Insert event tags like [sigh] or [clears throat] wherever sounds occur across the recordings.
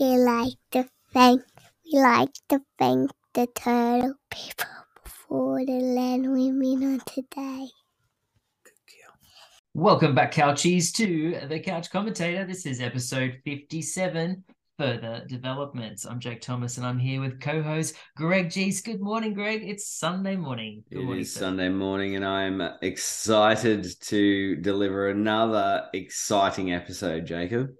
We like to thank we like to thank the Turrbal people for the land women on today. Welcome back, Couchies, to the Couch Commentator. This is episode 57, Further Developments. I'm Jake Thomas, and I'm here with co-host Greg Geese. Good morning, Greg. It's Sunday morning. Good It morning, is sir. Sunday morning, and I'm excited to deliver another exciting episode, Jacob.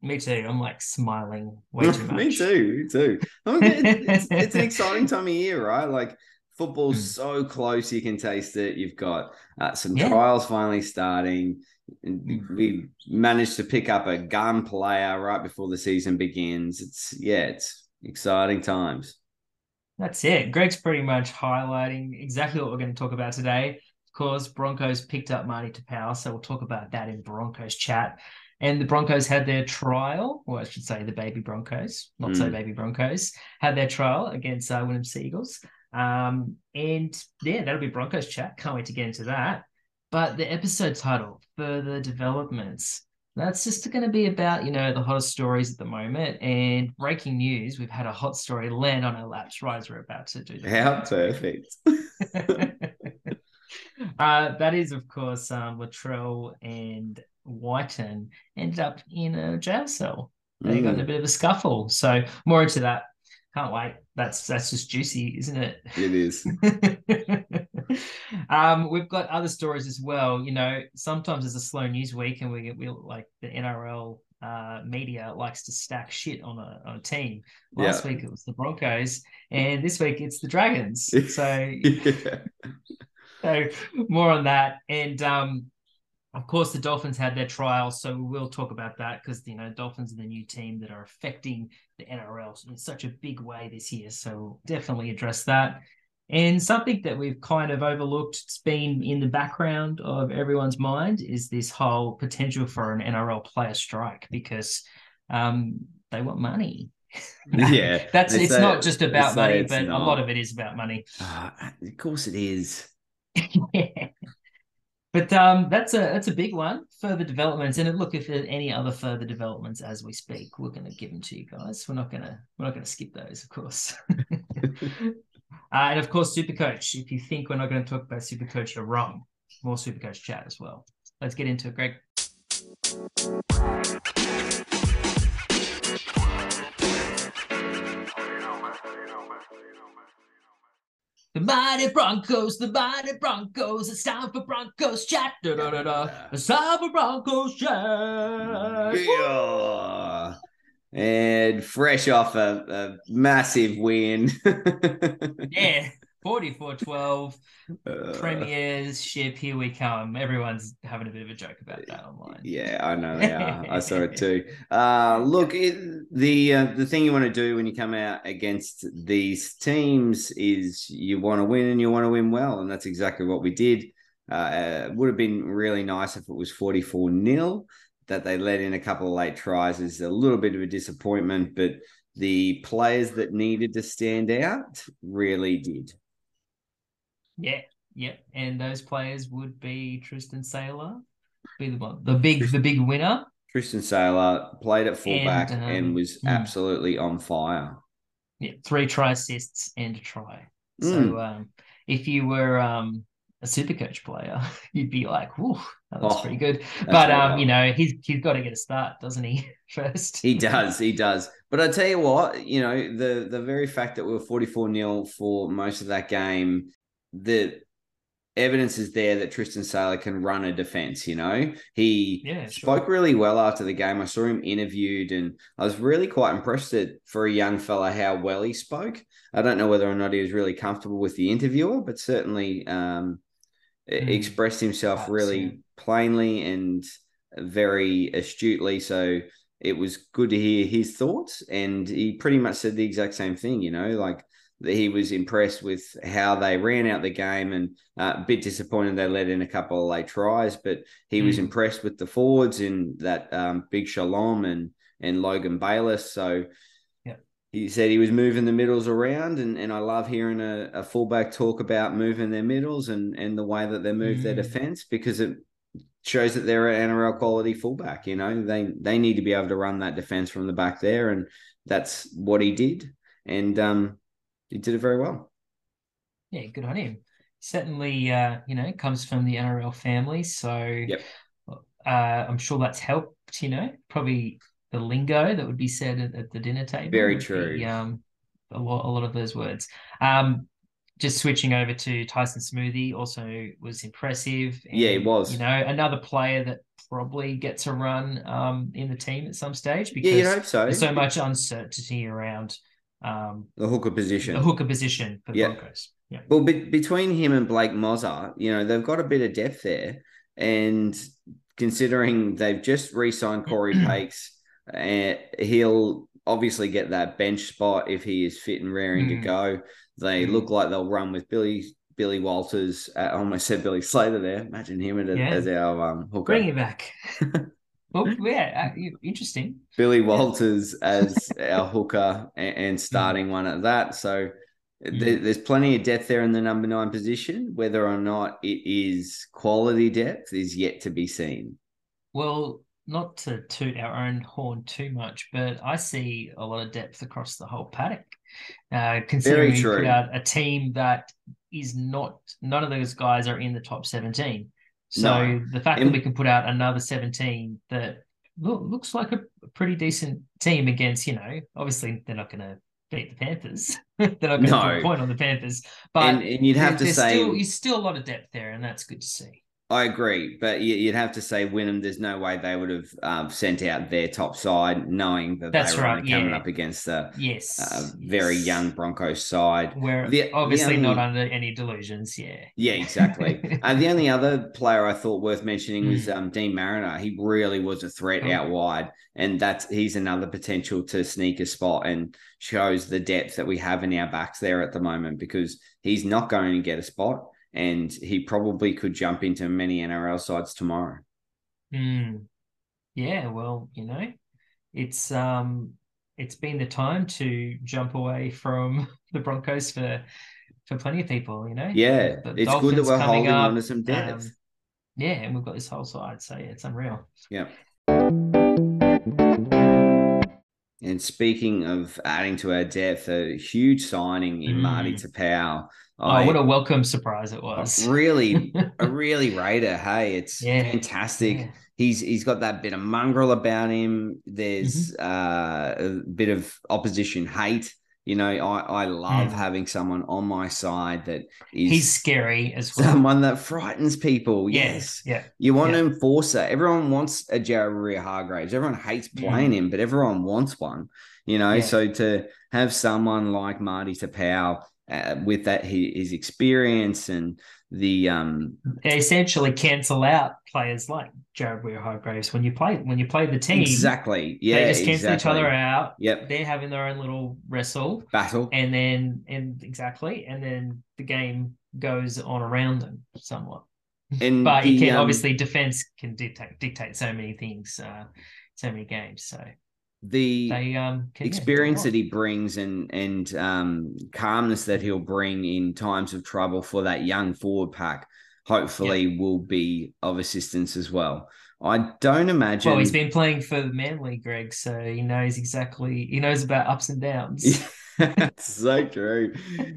Me too. I'm like smiling way too [laughs] much. me too. Me too. I mean, it's, it's, it's an exciting [laughs] time of year, right? Like football's Mm. so close, you can taste it. You've got uh, some Yeah. trials finally starting. Mm. We managed to pick up a gun player right before the season begins. It's yeah, it's exciting times. That's it. Greg's pretty much highlighting exactly what we're going to talk about today. Of course, Broncos picked up Marty Taupau, so we'll talk about that in Broncos chat. And the Broncos had their trial, or I should say the baby Broncos, not so Mm. baby Broncos, had their trial against uh, Wynnum Seagulls. Um, and yeah, that'll be Broncos chat. Can't wait to get into that. But the episode title, Further Developments, that's just going to be about, you know, the hottest stories at the moment. And breaking news, we've had a hot story land on our laps right as we're about to do the How perfect. [laughs] uh, that is, of course, um, Latrell and Wighton ended up in a jail cell. They got in a Mm, bit of a scuffle. So more into that. Can't wait. That's that's just juicy, isn't it? it is. [laughs] um, we've got other stories as well. You know, sometimes it's a slow news week, and we get we like the NRL uh, media likes to stack shit on a on a team. Last Yeah. week it was the Broncos, and this week it's the Dragons. [laughs] So yeah. [laughs] so more on that. And um, of course, the Dolphins had their trial, so we will talk about that because you know Dolphins are the new team that are affecting the NRL in such a big way this year. So we'll definitely address that. And something that we've kind of overlooked, it's been in the background of everyone's mind, is this whole potential for an NRL player strike because um, they want money. Yeah, [laughs] that's it's not just about money, but a lot of it is about money. Ah, of course it is. [laughs] yeah. But um, that's a that's a big one. Further developments, and look, if there's any other further developments as we speak, we're going to give them to you guys. We're not gonna we're not going to skip those, of course. [laughs] uh, and of course, Supercoach. If you think we're not going to talk about Supercoach, you're wrong. More Supercoach chat as well. Let's get into it, Greg. The mighty Broncos, the mighty Broncos. It's time for Broncos chat. Da, da, da, da. It's time for Broncos chat. Yeah. And fresh off a, a massive win. [laughs] Yeah, 44 12. Uh, Premiership, here we come. Everyone's having a bit of a joke about that online. Yeah, I know they are. I saw it [laughs] too. Uh, look, it, the uh, the thing you want to do when you come out against these teams is you want to win and you want to win well, and that's exactly what we did. Uh, it would have been really nice if it was forty four 0 that they let in a couple of late tries is a little bit of a disappointment, but the players that needed to stand out really did. Yeah, yeah. And those players would be Tristan Sailor, be the one, the big, the big winner. Tristan Sailor played at fullback and, um, was hmm. absolutely on fire. Yeah, three try assists and a try. So Mm. um, if you were um, a super coach player, [laughs] you'd be like, "Whoa, that looks Oh, pretty good." But right. um, you know, he's he's got to get a start, doesn't he? [laughs] First. He does, he does. But I tell you what, you know, the the very fact that we were 44 0 for most of that game, the evidence is there that Tristan Sailor can run a defense, you know. He Yeah, sure. spoke really well after the game. I saw him interviewed and I was really quite impressed at, for a young fella how well he spoke. I don't know whether or not he was really comfortable with the interviewer, but certainly um, Mm. expressed himself really plainly and very astutely. So it was good to hear his thoughts. And he pretty much said the exact same thing, you know, like he was impressed with how they ran out the game and uh, a bit disappointed they let in a couple of late tries, but he was Mm. impressed with the forwards in that um, big Shalom and and Logan Bayless. So Yeah. he said he was moving the middles around, and, and I love hearing a, a fullback talk about moving their middles and, and the way that they move their Mm. defense because it shows that they're an NRL quality fullback. You know, they they need to be able to run that defense from the back there, and that's what he did, and um, he did it very well. Yeah, good on him. Certainly, uh, you know, comes from the NRL family, so Yep. uh, I'm sure that's helped. You know, probably the lingo that would be said at, at the dinner table. Very true. be, um, a lot, a lot of those words. Um, just switching over to Tyson Smoothy also was impressive. Yeah, he and, was. You know, another player that probably gets a run um, in the team at some stage Yeah, because you'd hope so. there's so much uncertainty around um, the hooker position. the hooker position for the Yeah. Broncos. Yeah. Well, be- between him and Blake Mozer, you know, they've got a bit of depth there. And considering they've just re signed Corey [clears throat] Pakes, uh, he'll obviously get that bench spot if he is fit and raring to Mm. go. They Mm. look like they'll run with Billy. Billy Walters, uh, I almost said Billy Slater there. Imagine him as, Yeah. as our um, hooker. Bring it back. [laughs] well, yeah, uh, interesting. Billy Walters as [laughs] our hooker and, and starting one at that. So there, there's plenty of depth there in the number nine position. Whether or not it is quality depth is yet to be seen. Well, not to toot our own horn too much, but I see a lot of depth across the whole paddock. Uh, considering true. put out a team that is not, none of those guys are in the top 17. So No. the fact And- that we can put out another 17 that look, looks like a pretty decent team against, you know, obviously they're not going to beat the Panthers. [laughs] they're not going to No. put a point on the Panthers. But and, and you'd have to say, still, there's still a lot of depth there, and that's good to see. I agree, but you- you'd have to say Wynnum. There's no way they would have um, sent out their top side, knowing that That's they were right, coming yeah. up against a, Yes. very yes. young Broncos side. We're The- the obviously not under any delusions. Yeah. Yeah, exactly. and [laughs] the only other player I thought worth mentioning was Mm. um, Deine Mariner. He really was a threat Oh. out wide, and that's he's another potential to sneak a spot and shows the depth that we have in our backs there at the moment because he's not going to get a spot, and he probably could jump into many NRL sides tomorrow. Mm. Yeah. Well, you know, it's um, it's been the time to jump away from [laughs] the Broncos for for plenty of people. You know. Yeah, The it's good that we're holding up, on to some depth. um, yeah, and we've got this whole side, so yeah, it's unreal. Yeah. And speaking of adding to our depth, a huge signing in Marty Mm. Taupau. Oh, what a welcome surprise it was! really, a [laughs] really raider. Hey, it's Yeah, fantastic. Yeah. He's he's got that bit of mongrel about him. There's Mm-hmm. uh, a bit of opposition hate. You know, I I love Mm. having someone on my side that is He's scary as well. someone that frightens people. Yeah, Yes. Yeah. You want Yeah. an enforcer. Everyone wants a Jared Hargreaves. Everyone hates playing him, but everyone wants one. You know, Yeah. so to have someone like Marty Taupau uh, with that his experience and the um They essentially cancel out players like Jared Waerea-Hargreaves when you play when you play the team. exactly yeah they just cancel exactly. each other out. Yep, They're having their own little wrestle, battle. and then and exactly, and then the game goes on around them somewhat. And [laughs] But you the, can um, obviously defense can dictate dictate so many things, uh, so many games. So the they um can, yeah, experience lot. that he brings and and um calmness that he'll bring in times of trouble for that young forward pack hopefully will be of assistance as well. I don't imagine Well, he's been playing for Manly, Greg, so he knows exactly. He knows about ups and downs. [laughs] That's so true.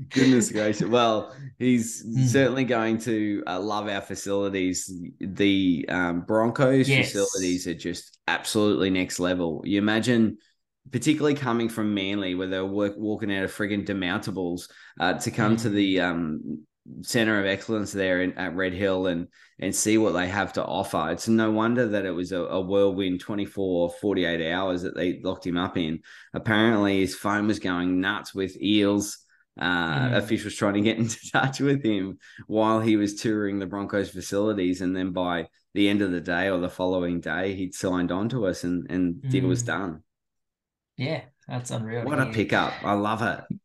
Goodness gracious. Well, he's Mm. certainly going to uh, love our facilities. The um, Broncos Yes. facilities are just absolutely next level. You imagine, particularly coming from Manly, where they're work, walking out of frigging demountables, uh, to come to Mm. the um, center of excellence there in, at Red Hill and and see what they have to offer. It's no wonder that it was a, a whirlwind 24, 48 hours that they locked him up in apparently his phone was going nuts with eels. Uh, Mm. Officials trying to get into [laughs] touch with him while he was touring the Broncos facilities, and then by the end of the day or the following day, he'd signed on to us, and and deal was Mm. done. Yeah, that's unreal. What a pickup! I love it.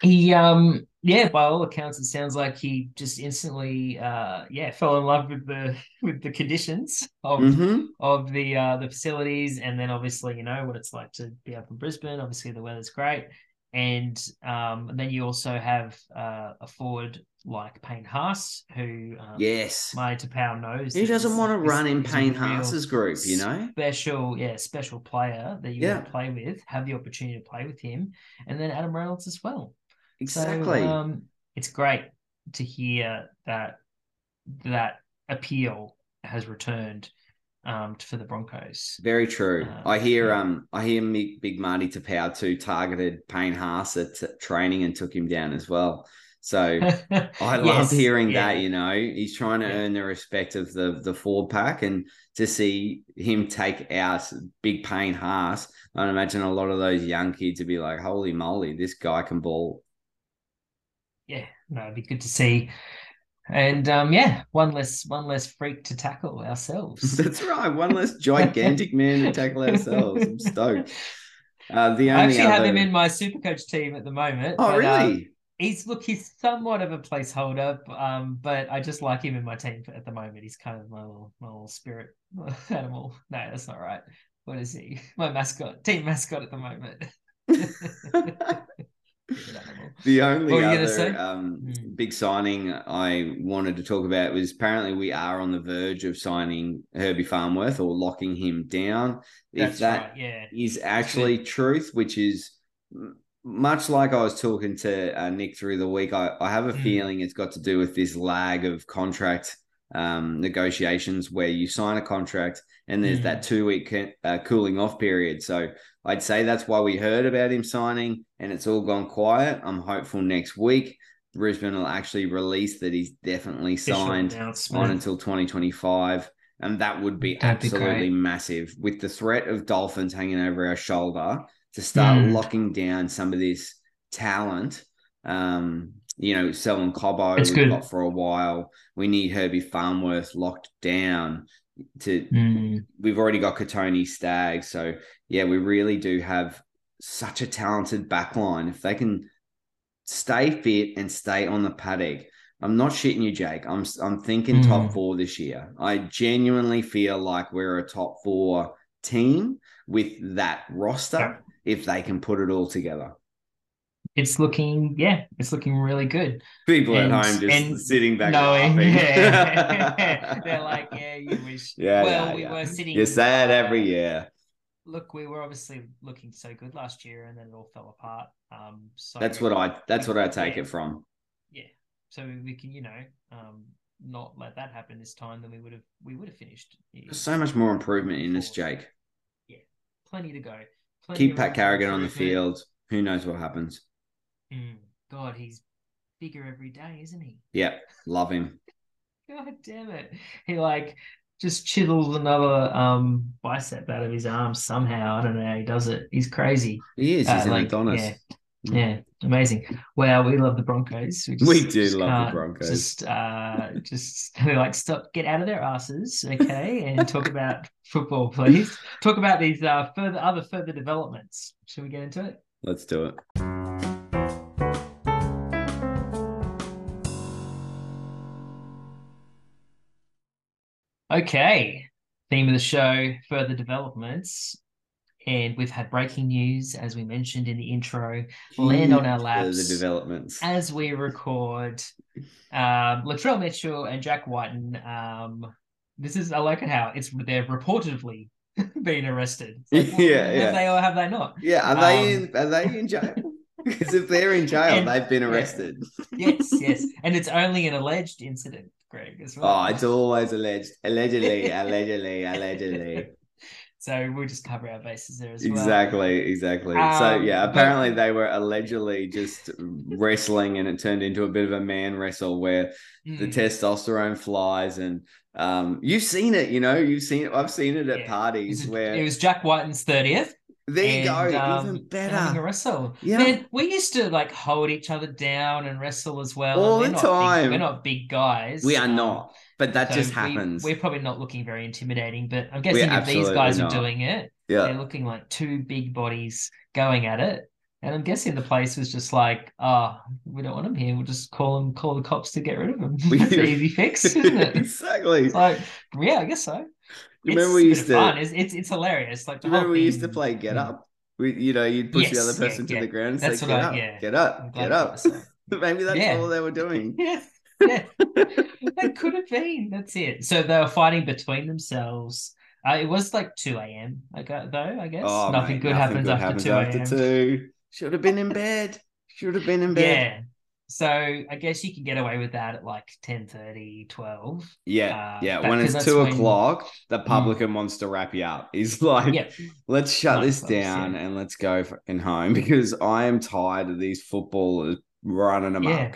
He um yeah, by all accounts, it sounds like he just instantly uh yeah fell in love with the [laughs] with the conditions of Mhm. of the uh the facilities, and then obviously you know what it's like to be up in Brisbane. Obviously the weather's great, and um, and then you also have uh, a forward like Payne Haas, who um, yes, Marty Taupau knows. Who doesn't want to run in Payne Haas's group? You know, special, yeah, special player that you Yeah. want to play with, have the opportunity to play with him, and then Adam Reynolds as well. Exactly. So, um, it's great to hear that that appeal has returned um, for the Broncos. Very true. Uh, I hear yeah. um I hear Big, Big Marty Taupau too targeted Payne Haas at t- training and took him down as well. So [laughs] I I loved hearing that, you know. He's trying to earn the respect of the the forward pack and to see him take out Big Payne Haas, I imagine a lot of those young kids would be like, Holy moly, this guy can ball. Yeah, no, it'd be good to see. And um, yeah, one less one less freak to tackle ourselves. [laughs] That's right. One less [laughs] gigantic man to tackle ourselves. I'm stoked. Uh, the I only actually have him in my super coach team at the moment. Oh, but, um, really? he's look, he's somewhat of a placeholder, um, but I just like him in my team at the moment. He's kind of my little my little spirit [laughs] animal. No, that's not right. What is he? My mascot, team mascot at the moment. [laughs] The only What were you gonna other um, Hmm. big signing I wanted to talk about was apparently we are on the verge of signing Herbie Farnworth or locking him down. That's if that right. Yeah. is actually truth, which is much like I was talking to uh, Nick through the week, I, I have a Mm. feeling it's got to do with this lag of contract um, negotiations where you sign a contract and there's Mm. that two week uh, cooling off period. So I'd say that's why we heard about him signing and it's all gone quiet. I'm hopeful next week Brisbane will actually release that he's definitely signed on until 2025. And that would be That'd absolutely great. massive with the threat of Dolphins hanging over our shoulder to start Mm. locking down some of this talent. Um, you know, Selwyn Cobbo It's good. got for a while. We need Herbie Farnworth locked down to Mm. we've already got Kotoni Staggs, So yeah, we really do have such a talented backline. If they can stay fit and stay on the paddock, I'm not shitting you, Jake. I'm I'm thinking top Mm. four this year. I genuinely feel like we're a top four team with that roster Yeah. if they can put it all together. It's looking, yeah, it's looking really good. People And- at home just and sitting back Knowing, yeah, [laughs] they're [laughs] like, yeah, you wish. Yeah, well, yeah, we yeah. were sitting. you say it every year. Look, we were obviously looking so good last year, and then it all fell apart. Um, so That's what I. That's what I take it from. yeah. So we can, you know, um, not let that happen this time. Then we would have, we would have finished. There's so much more improvement in this, jake yeah Plenty to go. Plenty Keep Pat Carrigan on the field. Who knows what happens? Mm, God, he's bigger every day, isn't he? Yep, love him. [laughs] God damn it. He like just chisels another um bicep out of his arm somehow. I don't know how he does it. He's crazy. He is. Uh, He's an like, Adonis. Yeah. Yeah, amazing. Well, we love the Broncos. just- We do love the Broncos. Just, uh, just [laughs] they're like, stop, get out of their asses, okay, and talk [laughs] about football, please. Talk about these uh further other further developments. Should we get into it? Let's do it. Okay. Theme of the show, further developments. And we've had breaking news, as we mentioned in the intro, land on our laps. further developments. as we record. Um, Latrell Mitchell and Jack Wighton. Um, this is I like it how it's they're reportedly [laughs] being arrested. Like, well, Yeah, have yeah. they or have they not? yeah, are they um, in? Are they in jail? [laughs] Because if they're in jail, And- they've been arrested. Yes, yes, and it's only an alleged incident, Greg, as well. Oh, it's always alleged. Allegedly, [laughs] allegedly, allegedly. so we'll just cover our bases there as well. Exactly, exactly. so Um, yeah, but- apparently they were allegedly just wrestling, and it turned into a bit of a man wrestle where the Mm. testosterone flies, and um, you've seen it. You know, you've seen it. I've seen it at Yeah. It parties was, where it was Jack Wighton's thirtieth. There you go, um, even Having a better. wrestle. Yeah. Man, we used to like hold each other down and wrestle as well. All the we're not big- time. we're not big guys. We are um, not, but that so just we- happens. We're probably not looking very intimidating, but I'm guessing if these guys not. are doing it, yeah, they're looking like two big bodies going at it. And I'm guessing the place was just like, oh, we don't want him here. We'll just call him, call the cops to get rid of him. [laughs] We- It's an easy fix, isn't it? [laughs] exactly. It's like, yeah, I guess so. Remember we used to- fun. It's, it's it's hilarious. Like the Remember we used to play Get Mm. Up? We, you know, you'd push the Yes, other yeah, person to yeah. the ground and That's say, "Get I- up, yeah. get I'm up, get up." [laughs] Maybe that's Yeah. all they were doing. [laughs] Yeah, [laughs] yeah, that could have been. That's it. So they were fighting between themselves. Uh, it was like two a.m. I got though. I guess Oh, nothing mate, good nothing happens good after happens two after a.m. two. Should have been in bed. Should have been in bed. Yeah. So I guess you can get away with that at like 10, 30, 12. Yeah, Uh, yeah. that- when it's two when- o'clock, the publican wants to wrap you up. He's [laughs] like, Yeah. let's shut Nice this down yeah. and let's go fucking home [laughs] because I am tired of these footballers running amok. Yeah.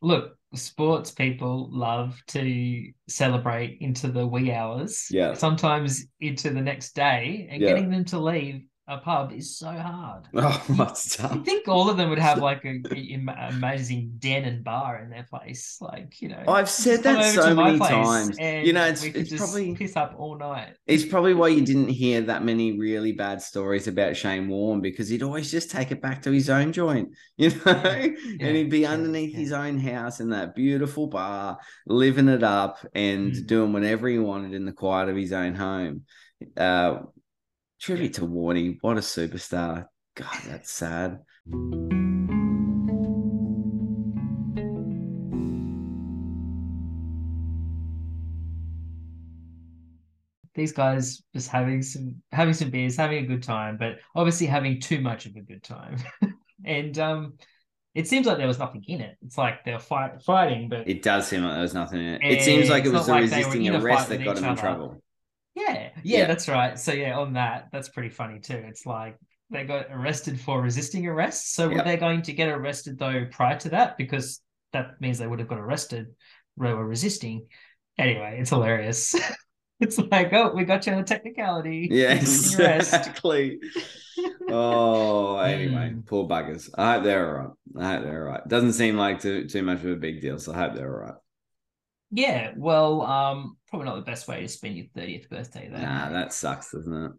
Look, sports people love to celebrate into the wee hours. Yeah. Sometimes into the next day, and Yeah. getting them to leave a pub is so hard. [laughs] Oh, what's You tough? think all of them would have like a, a- amazing den and bar in their place, like you know. I've said that so many times. and You know, it's- we could it's probably- piss up all night. It's probably why you didn't hear that many really bad stories about Shane Warne because he'd always just take it back to his own joint, [laughs] you know, and he'd be yeah, underneath yeah. his own house in that beautiful bar, living it up and Mm. doing whatever he wanted in the quiet of his own home. Uh, tribute to Warney, what a superstar! God, that's sad. these guys just having some having some beers, having a good time, but obviously having too much of a good time. [laughs] and um it seems like there was nothing in it. It's like they're fight, fighting, but It does seem like there was nothing in it. It seems like it was the like resisting arrest that got him in other. trouble. Yeah, yeah, Yeah. that's right. So yeah, on that, that's pretty funny too. It's like they got arrested for resisting arrest. So Yeah. were they going to get arrested though prior to that? Because that means they would have got arrested. They were resisting. Anyway, it's hilarious. [laughs] it's like, oh, we got you on a technicality. Yeah, [laughs] exactly. [laughs] oh, anyway, Hmm. poor buggers. I hope they're all right. I hope they're all right. Doesn't seem like too too much of a big deal, so I hope they're all right. Yeah, well, um, probably not the best way to spend your 30th birthday there. Nah, that sucks, doesn't it?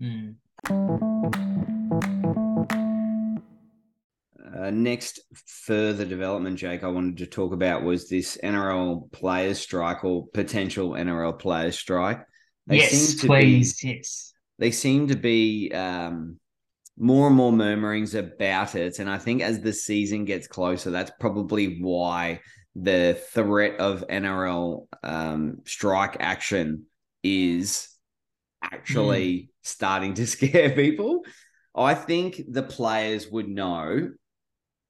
Mm. Uh, next further development, Jake, I wanted to talk about was this NRL players strike or potential NRL players strike. They Yes, seem to be- please. Yes. they seem to be um, more and more murmurings about it. And I think as the season gets closer, that's probably why the threat of NRL um, strike action is actually starting to [laughs] scare people. I think the players would know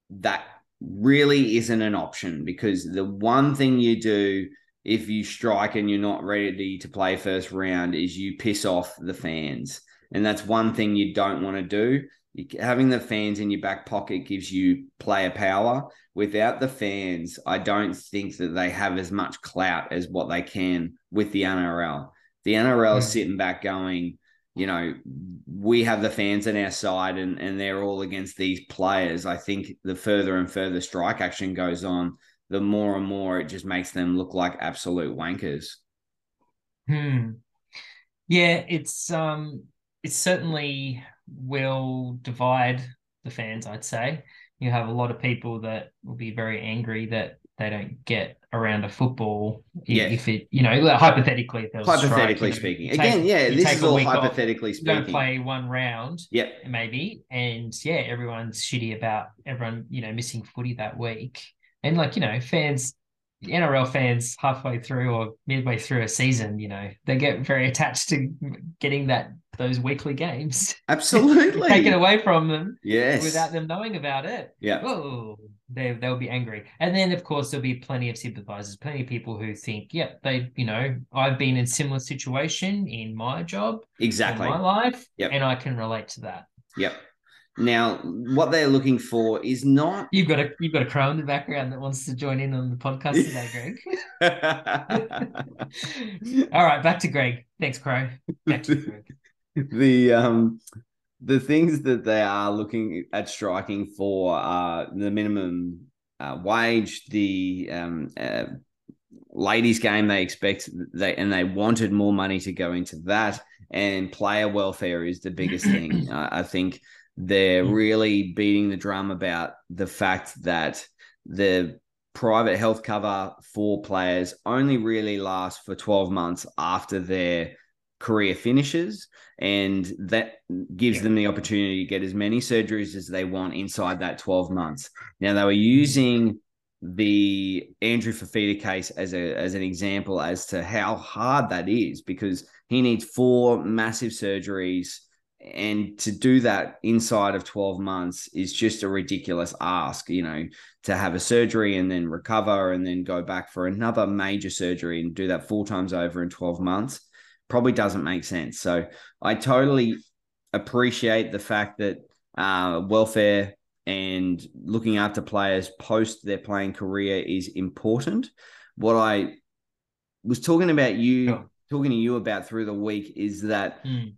that really isn't an option because the one thing you do if you strike and you're not ready to play first round is you piss off the fans. And that's one thing you don't want to do. Having the fans in your back pocket gives you player power. Without the fans, I don't think that they have as much clout as what they can with the NRL. The NRL is Hmm. sitting back going, you know, we have the fans on our side and, and they're all against these players. I think the further and further strike action goes on, the more and more it just makes them look like absolute wankers. Hmm. Yeah, it's um it certainly will divide the fans, I'd say. You have a lot of people that will be very angry that they don't get around a football if, Yeah. if it you know hypothetically was strike, Hypothetically you know, speaking. you Again, take- yeah, this is all week off, hypothetically you don't play one round yeah, maybe and yeah everyone's shitty about everyone you know missing footy that week and like you know fans NRL fans halfway through or midway through a season you know they get very attached to getting that those weekly games [laughs] Absolutely. taken away from them Yes. without them knowing about it yeah. oh they they'll be angry and then of course there'll be plenty of sympathizers plenty of people who think yeah they you know I've been in similar situation in my job Exactly. in my life Yep. and I can relate to that Yep. Now, what they're looking for is not. You've got a you've got a crow in the background that wants to join in on the podcast today, Greg. [laughs] [laughs] All right, back to Greg. Thanks, Crow. Back to Greg. the um the things that they are looking at striking for are the minimum uh, wage, the um uh, ladies game they expect they and they wanted more money to go into that and player welfare is the biggest thing. [clears throat] I I think they're Mm. really beating the drum about the fact that the private health cover for players only really lasts for 12 months after their career finishes, and that gives Yeah. them the opportunity to get as many surgeries as they want inside that 12 months. Now they were using the Andrew Fifita case as a as an example as to how hard that is because he needs four massive surgeries and to do that inside of 12 months is just a ridiculous ask you know to have a surgery and then recover and then go back for another major surgery and do that four times over in 12 months probably doesn't make sense. So i totally appreciate the fact that uh, welfare and looking after players post their playing career is important. What i was talking about you talking to you about through the week is that Mm.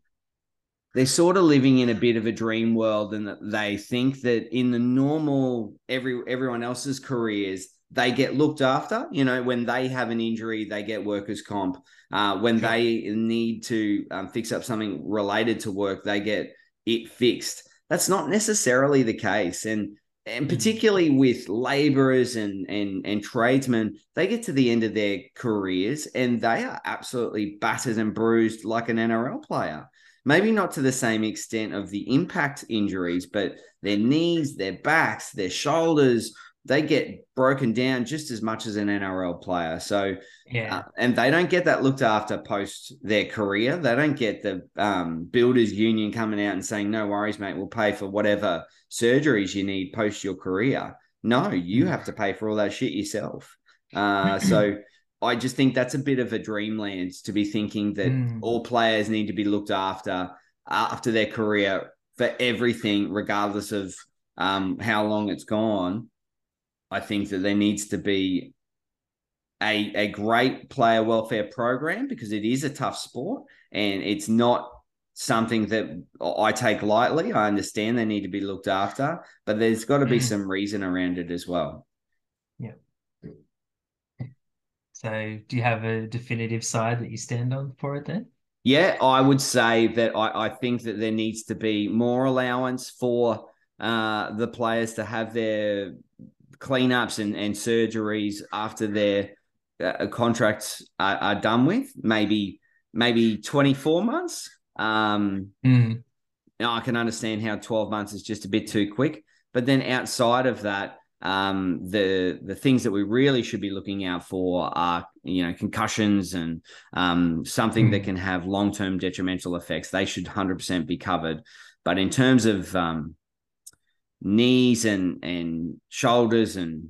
They're sort of living in a bit of a dream world and that they think that in the normal every everyone else's careers they get looked after you know when they have an injury they get workers comp uh, when Sure. they need to um, fix up something related to work they get it fixed that's not necessarily the case and and Mm. particularly with laborers and and and tradesmen they get to the end of their careers and they are absolutely battered and bruised like an NRL player maybe not to the same extent of the impact injuries, but their knees, their backs, their shoulders, they get broken down just as much as an NRL player. So, Yeah. uh, and they don't get that looked after post their career. They don't get the um, builders union coming out and saying, "No worries, mate, we'll pay for whatever surgeries you need post your career." No, you Mm. have to pay for all that shit yourself. Uh, [clears throat] so. I just think that's a bit of a dreamland to be thinking that Mm. all players need to be looked after after their career for everything, regardless of um, how long it's gone. I think that there needs to be a, a great player welfare program because it is a tough sport and it's not something that I take lightly. I understand they need to be looked after, but there's got to be Mm. some reason around it as well. So, do you have a definitive side that you stand on for it then? Yeah, I would say that I, I think that there needs to be more allowance for uh, the players to have their cleanups and, and surgeries after their uh, contracts are, are done with. Maybe maybe twenty four months. Um, Mm. now I can understand how 12 months is just a bit too quick. But then outside of that, um, the the things that we really should be looking out for are you know concussions and um, something that Mm. can have long term detrimental effects. They should 100% be covered. But in terms of um, knees and and shoulders and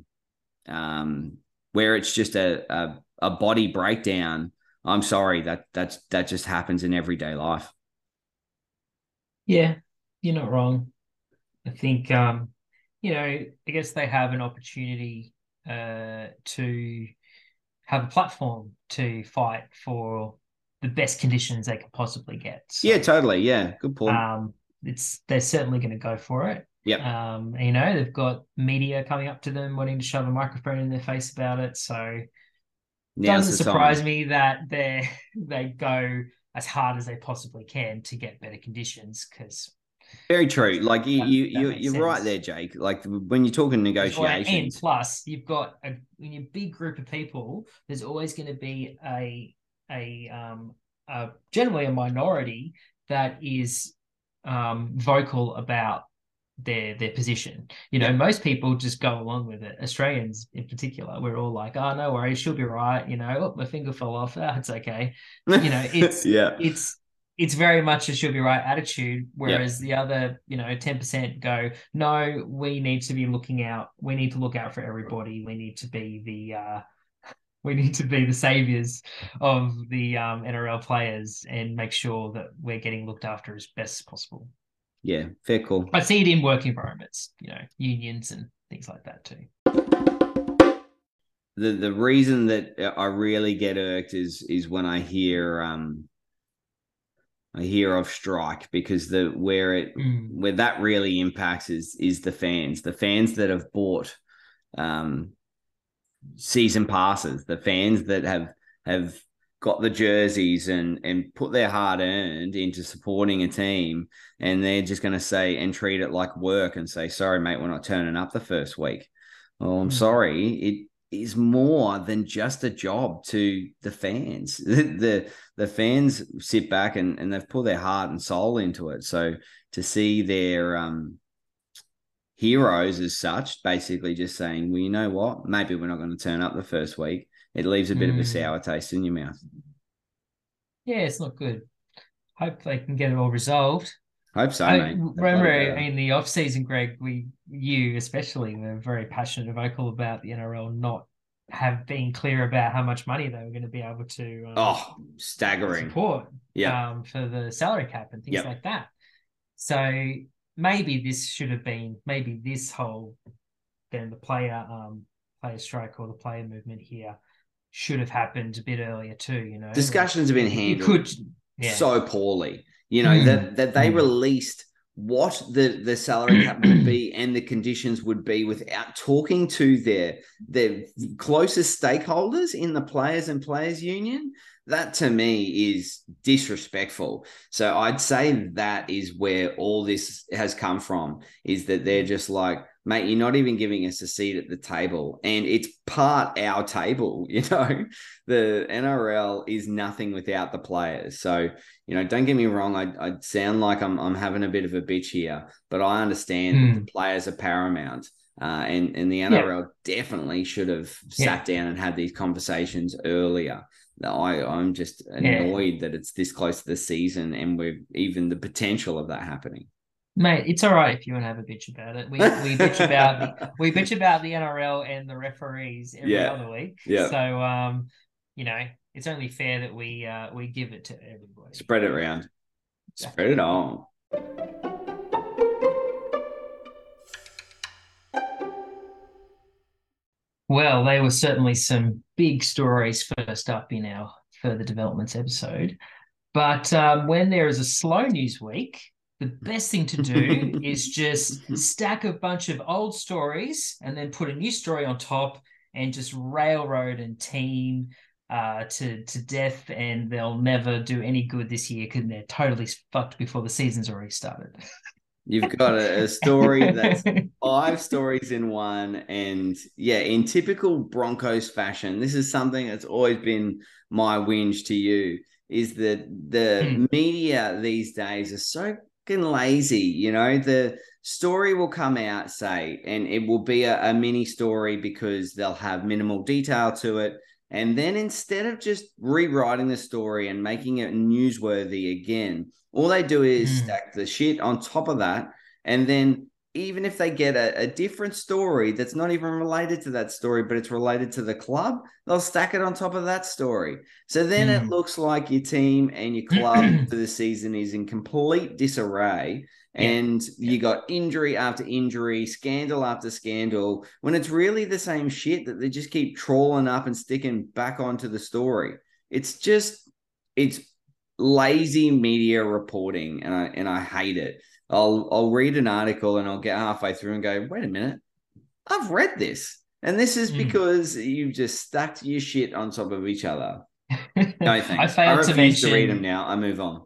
um, where it's just a, a a body breakdown, I'm sorry that that's that just happens in everyday life. Yeah, you're not wrong. I think um, you know, I guess they have an opportunity uh to have a platform to fight for the best conditions they can possibly get. So, Yeah, totally. Yeah, good point. um, it's they're certainly going to go for it. Yep. Um, you know, they've got media coming up to them wanting to shove a microphone in their face about it. So Now's doesn't surprise time. me that they [laughs] they go as hard as they possibly can to get better conditions because Very true. Like you, That- you, that you makes you're right there, Jake. Like when you're talking and plus you've got a a big group of people there's always going to be a a um a generally a minority that is um vocal about their their position. You know most people just go along with it. Australians in particular we're all like oh no worries she'll be right you know oh, my finger fell off. Ah, it's okay. You know, [laughs] it's- yeah, it's it's very much a she'll be right attitude whereas the other you know 10% go no we need to be looking out we need to look out for everybody we need to be the uh [laughs] we need to be the saviors of the um nrl players and make sure that we're getting looked after as best as possible yeah. Fair call. i see it in work environments you know unions and things like that too The the reason that I really get irked is is when I hear um I hear of strike because the where it Mm. where that really impacts is is the fans, the fans that have bought um, season passes, the fans that have have got the jerseys and and put their hard earned into supporting a team, and they're just going to say and treat it like work and say, "Sorry, mate, we're not turning up the first week." Well, I'm Mm. sorry. It is more than just a job to the fans. [laughs] The the, the fans sit back and, and they've put their heart and soul into it. So to see their um heroes as such, basically just saying, well, you know what, maybe we're not going to turn up the first week. It leaves a bit mm. of a hmm. sour taste in your mouth. Yeah, it's not good. Hope they can get it all resolved. I hope so, I, mate. Remember in the off season, Greg, we you especially were very passionate and vocal about the NRL not have been clear about how much money they were going to be able to um, oh staggering support yeah um, for the salary cap and things yep. like that. So maybe this should have been maybe this whole then the player um player strike or the player movement here should have happened a bit earlier too. You know, discussions like, have been handled could, yeah. so poorly. You know mm. that that they mm. released what the the salary cap would be [clears throat] and the conditions would be without talking to their their closest stakeholders in the players and players union that to me is disrespectful so i'd say that is where all this has come from is that they're just like mate, you're not even giving us a seat at the table. And it's part our table, [laughs] you know. The NRL is nothing without the players. So, you know, don't get me wrong, I, I sound like I'm I'm having a bit of a bitch here, but I understand mm. the hmm. players are paramount. Uh, and, and the NRL yeah. definitely should have sat yeah. down and had these conversations earlier. I, I'm just annoyed yeah. that it's this close to the season and we're even the potential of that happening. Mate, it's all right if you want to have a bitch about it. We we bitch about the, [laughs] we bitch about the NRL and the referees every yeah. other week. Yeah. So um, you know, it's only fair that we uh we give it to everybody. Spread it around. Spread it on. Well, they were certainly some big stories first up in our further developments episode. But um, when there is a slow news week, the best thing to do is [laughs] just stack a bunch of old stories and then put a new story on top and just railroad and team uh, to to death, and they'll never do any good this year because they're totally fucked before the season's already started. You've got a, a, story that's [laughs] five stories in one. And yeah, in typical Broncos fashion, this is something that's always been my whinge to you is that the mm. media these days are so lazy. You know, the story will come out, say, and it will be a, a mini story because they'll have minimal detail to it. And then instead of just rewriting the story and making it newsworthy again, all they do is mm. stack the shit on top of that. And then even if they get a, a, different story that's not even related to that story, but it's related to the club, they'll stack it on top of that story. So then mm. it looks like your team and your club [clears throat] for the season is in complete disarray. And yeah. you got injury after injury, scandal after scandal, when it's really the same shit that they just keep trawling up and sticking back onto the story. It's just, it's lazy media reporting, and I and I hate it. I'll I'll read an article and I'll get halfway through and go, wait a minute, I've read this. And this is mm. because you've just stacked your shit on top of each other. [laughs] No thanks. I failed I refuse to, mention... to read them now. I move on.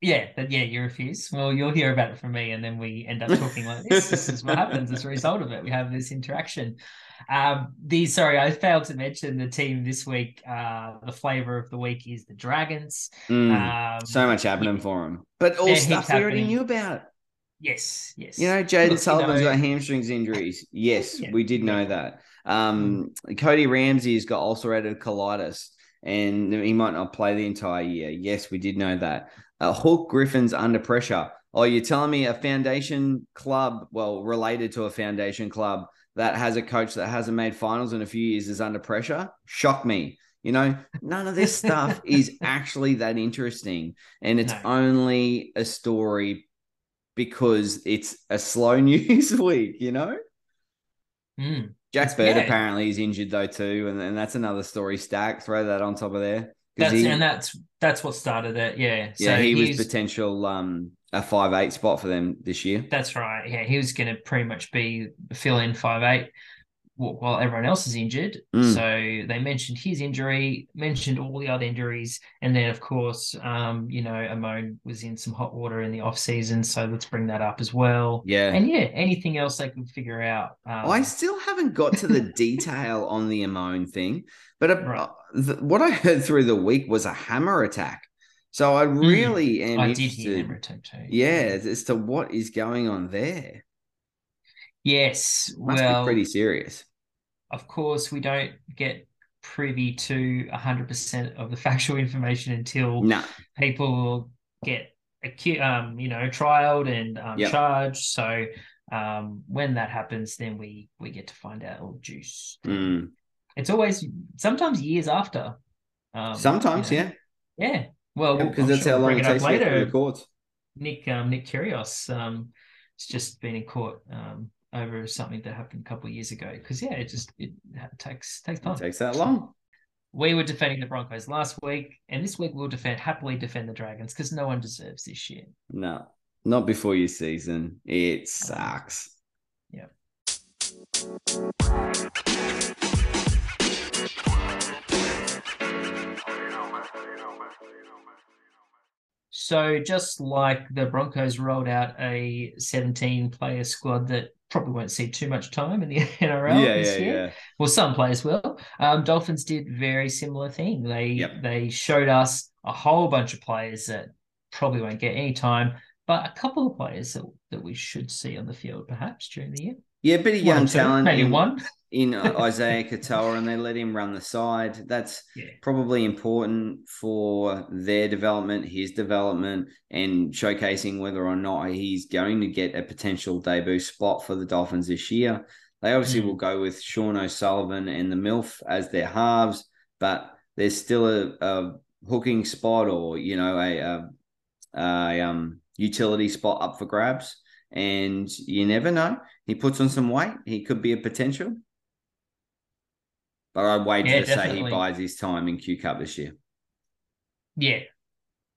Yeah, but yeah, you refuse. Well, you'll hear about it from me, and then we end up talking like this. this is what happens as a result of it. We have this interaction. Um, the sorry, I failed to mention the team this week. Uh, the flavor of the week is the Dragons. Mm, um, so much happening for them, but all stuff we already knew about. Yes, yes. You know, Jayden Sullivan's you know, got hamstrings injuries. Yes, yeah, we did know yeah. that. Um. Cody Ramsey's got ulcerative colitis and he might not play the entire year. Yes, we did know that. Uh, Hook Griffin's under pressure. Oh, you're telling me a foundation club, well, related to a foundation club that has a coach that hasn't made finals in a few years is under pressure? Shock me. You know, none of this [laughs] stuff is actually that interesting. And it's no. only a story because it's a slow [laughs] news week, you know? Mm. Jack Bird yeah. apparently is injured though too, and, and that's another story stack. Throw that on top of there. That's he, and that's that's what started it. Yeah. Yeah, so he was potential um a five eight spot for them this year. That's right. Yeah, he was going to pretty much be fill in five eight. While everyone else is injured. Mm. So they mentioned his injury, mentioned all the other injuries, and then of course, um, you know, Amon was in some hot water in the off season, so let's bring that up as well. Yeah. And yeah, anything else they could figure out. Um, I still haven't got to the [laughs] detail on the Amon thing, but uh, Right. th- what I heard through the week was a hammer attack. So I really am Hmm. I did interested. hear Hammer attack too. Yeah, as to what is going on there. Yes. Must well, be pretty serious. of course, we don't get privy to 100% of the [laughs] factual information until No, people get acu- um, you know, trialed and um, Yep. charged. So um, when that happens, then we we get to find out all juice. Mm. It's always sometimes years after. Um, sometimes, you know. yeah, yeah. Well, because I'm that's sure how we'll long it takes to get through later. the courts. Nick um, Nick Kyrgios um, has just been in court um, over something that happened a couple of years ago. Because yeah, it just it takes takes time. It takes that long. We were defending the Broncos last week, and this week we'll defend happily defend the Dragons because no one deserves this shit. No, not before your season. It sucks. Yeah. So just like the Broncos rolled out a 17 player squad that probably won't see too much time in the [laughs] NRL yeah, this yeah, year. yeah. Well, some players will. Um, Dolphins did very similar thing. They Yep. they showed us a whole bunch of players that probably won't get any time, but a couple of players that, that we should see on the field perhaps during the year. Yeah, a bit of young two, talent. maybe in, one. In uh, [laughs] Isaiah Katoa, and they let him run the side. That's Yeah. probably important for their development, his development, and showcasing whether or not he's going to get a potential debut spot for the Dolphins this year. They obviously Mm. will go with Sean O'Sullivan and the MILF as their halves, but there's still a, a hooking spot or you know a, a, a um, utility spot up for grabs. And you never know. He puts on some weight. He could be a potential. But I'd wait Yeah, to say he buys his time in Q Cup this year. Yeah.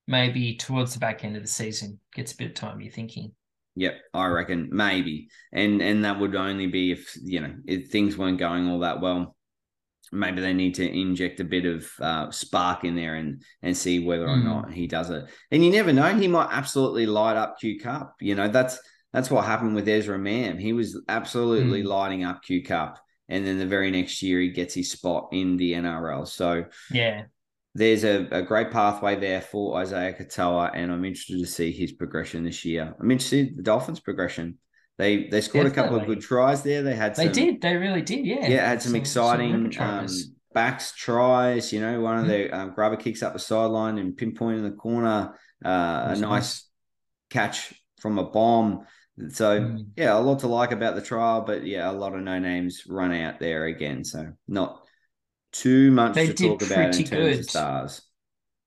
Maybe towards the back end of the season. Gets a bit of time, you're thinking. Yep, I reckon maybe, and and that would only be if you know if things weren't going all that well. Maybe they need to inject a bit of uh, spark in there and and see whether or Mm. not he does it. And you never know; he might absolutely light up Q Cup. You know that's that's what happened with Ezra Mam. He was absolutely Mm. lighting up Q Cup, and then the very next year he gets his spot in the NRL. So Yeah. there's a, a great pathway there for Isaiah Katoa, and I'm interested to see his progression this year. I'm interested in the Dolphins' progression. They they scored a couple of good tries there. They had They some, did. They really did. Yeah. yeah, had some, ripper exciting um, backs tries. You know, one of Mhm. the um, grabber kicks up the sideline and pinpoint in the corner. Uh, a nice nice. catch from a bomb. So Mm. yeah, a lot to like about the trial, but yeah, a lot of no names run out there again. So not too much They to talk about in pretty terms of stars.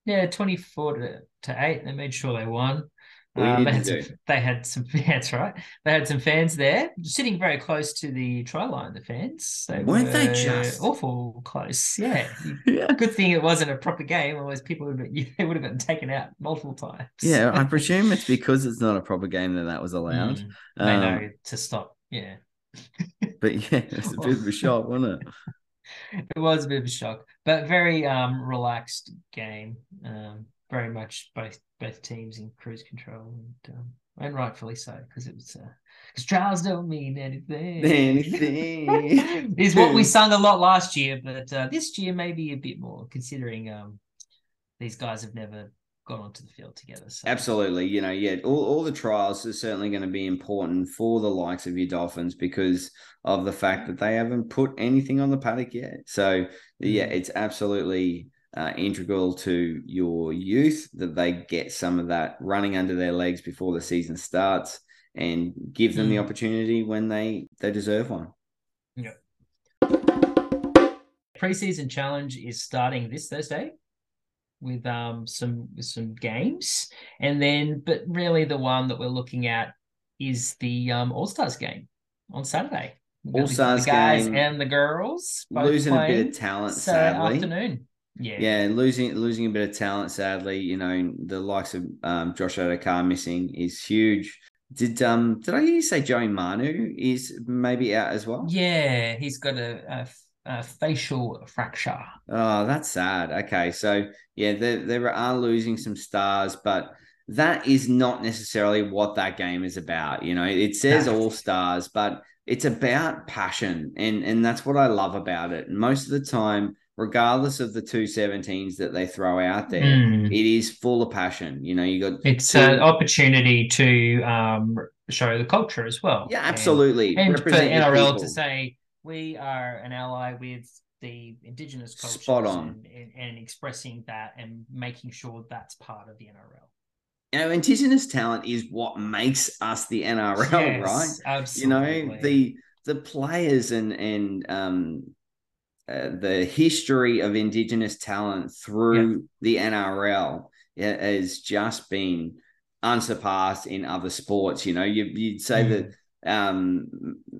Yeah, 24 to, to 8. They made sure they won. Um, they, had some, they had some that's right. They had some fans there sitting very close to the try line, the fans. They Weren't they just? awful close? Yeah. [laughs] Yeah. Good thing it wasn't a proper game, otherwise people would have been, [laughs] they would have gotten taken out multiple times. Yeah, I [laughs] presume it's because it's not a proper game that that was allowed. Mm, they Um, know to stop. Yeah. But yeah, it's a bit of a shock, wasn't it? It was a bit of a shock, but very um relaxed game. Um, very much both both teams in cruise control, and um, and rightfully so because it was because trials don't mean anything. Anything. [laughs] is what we sung a lot last year, but uh, this year maybe a bit more considering um these guys have never gone onto the field together. So. Absolutely. You know, yeah, all, all the trials are certainly going to be important for the likes of your Dolphins because of the fact that they haven't put anything on the paddock yet. So, yeah, Mm. it's absolutely uh, integral to your youth that they get some of that running under their legs before the season starts and give them the Mm. opportunity when they they deserve one. Yeah. Preseason challenge is starting this Thursday with um some with some games, and then but really the one that we're looking at is the um All Stars game on Saturday. We're gonna be seeing All-Stars the guys game, and the girls Losing a bit of talent, Saturday sadly. afternoon. Yeah, Yeah, losing losing a bit of talent, sadly. You know, the likes of um, Josh Addo-Carr missing is huge. Did um did I hear you say Joey Manu is maybe out as well? Yeah, he's got a, a, a facial fracture. Oh, that's sad. Okay, so yeah, they they are losing some stars, but that is not necessarily what that game is about. You know, it says all stars, but it's about passion, and and that's what I love about it. Most of the time, regardless of the two 17s that they throw out there, Mm. it is full of passion. You know, you got It's two- an opportunity to um, show the culture as well. yeah, absolutely. And, for NRL people. to say we are an ally with the indigenous cultures Spot on. And, and, and expressing that and making sure that's part of the NRL. you know, indigenous talent is what makes us the NRL, right? Yes, You know, the the players and and um uh, the history of indigenous talent through the NRL has just been unsurpassed in other sports. You know, you, you'd say Mm. that um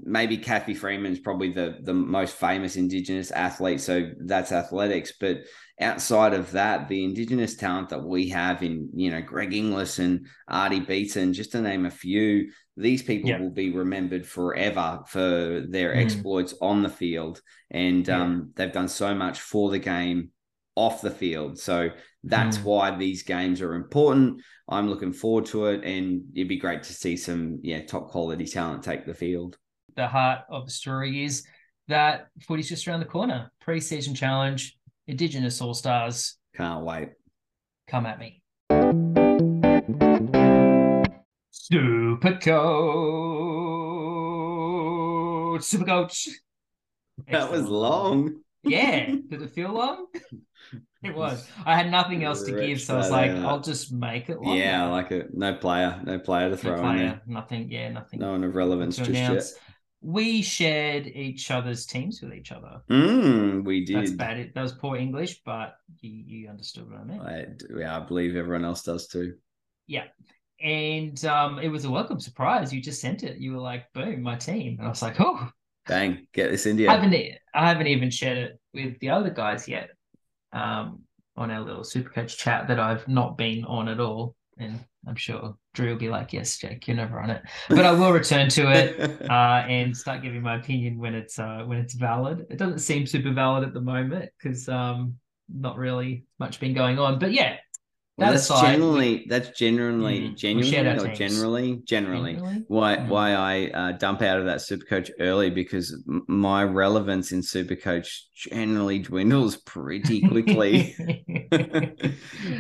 maybe Cathy Freeman's probably the the most famous indigenous athlete so that's athletics but outside of that the indigenous talent that we have in you know Greg Inglis and Artie Beetson just to name a few these people Yeah. will be remembered forever for their Mm. exploits on the field and Yeah. um they've done so much for the game off the field so that's Mm. why these games are important I'm looking forward to it, and it'd be great to see some yeah top quality talent take the field. the heart of the story is that footy's just around the corner. Pre-season challenge, Indigenous All Stars, Can't wait. come at me. Super coach, super coach. That was long. Yeah, did it feel long? It was. I had nothing else to give, so I was like, out. I'll just make it longer. Yeah, I like it. No player, no player to No throw in there. nothing. Yeah, nothing. No one of relevance to just yet. announce. We shared each other's teams with each other. Mm, we did. That's bad. It- That was poor English, but you, you understood what I meant. I, yeah, I believe everyone else does too. Yeah. And um, it was a welcome surprise. You just sent it. You were like, "Boom, my team," and I was like, "Oh, Bang, get this in I haven't, I haven't even shared it with the other guys yet." Um, on our little Supercoach chat that I've not been on at all, and I'm sure Drew will be like, "Yes, Jake, you're never on it," but I will return to it. [laughs] uh, and start giving my opinion when it's uh, when it's valid. It doesn't seem super valid at the moment because um, not really much been going on. But yeah, Well, that that's aside, generally that's generally Mm, we genuinely or generally generally Generally? why Mm. why I uh, dump out of that Supercoach early because my relevance in Supercoach generally dwindles pretty quickly. [laughs] [laughs]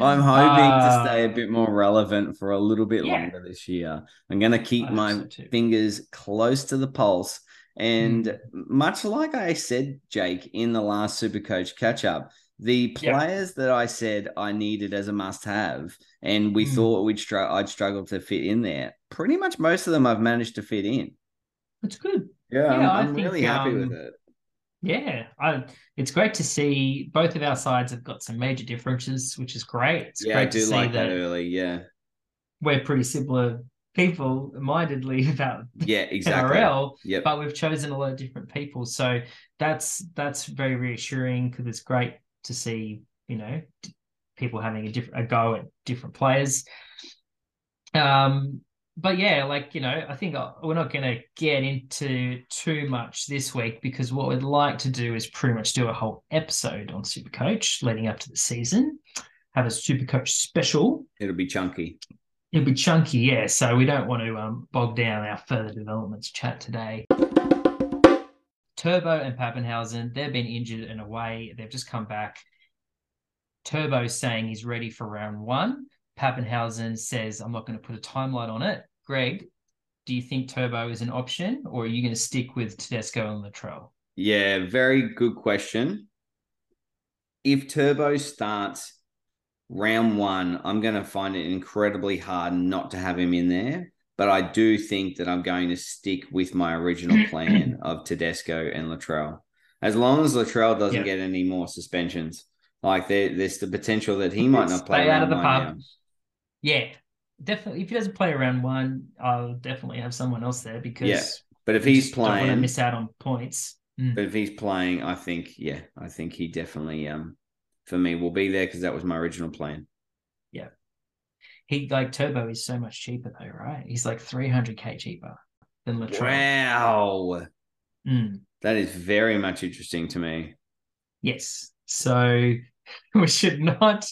I'm hoping to stay a Uh, bit more relevant for a little bit yeah. longer this year. I'm going to keep my so fingers close to the pulse. And Mm. much like I said, Jake, in the last Supercoach catch up, the Yeah. players that I said I needed as a must have, and we Mm. thought we'd str- I'd struggle to fit in there, pretty much most of them I've managed to fit in. It's good. Yeah, I'm, I I'm think, really happy with um, it. Yeah, I, it's great to see both of our sides have got some major differences, which is great. It's Yeah, I great to do see like that that early. Yeah. we're pretty similar people mindedly [laughs] about Yeah, exactly. NRL. Yep. but we've chosen a lot of different people so that's that's very reassuring because it's great to see you know people having a different a go at different players um but yeah like you know i think we're not going to get into too much this week because what we'd like to do is pretty much do a whole episode on Super Coach leading up to the season have a Super Coach special It'll be chunky. It'll be chunky, yeah. So we don't want to um, bog down our further developments chat today. Turbo and Papenhuyzen, they've been injured and away. They've just come back. Turbo's saying he's ready for round one. Papenhuyzen says, I'm not going to put a timeline on it. Greg, do you think Turbo is an option or are you going to stick with Tedesco and Latrell? Yeah, very good question. If Turbo starts round one, I'm going to find it incredibly hard not to have him in there. But I do think that I'm going to stick with my original [clears throat] plan of Tedesco and Latrell. As long as Latrell doesn't Yeah. get any more suspensions, like there, there's the potential that he might not play out of the pub. now. Yeah, definitely. If he doesn't play round one, I'll definitely have someone else there because Yeah, But if he's just don't want to playing, miss out on points. Mm. But if he's playing, I think, yeah, I think he definitely, um, for me, will be there because that was my original plan. He like Turbo is so much cheaper though, right? He's like 300k cheaper than Latrell. Wow. Mm, That is very much interesting to me. yes. So [laughs] we should not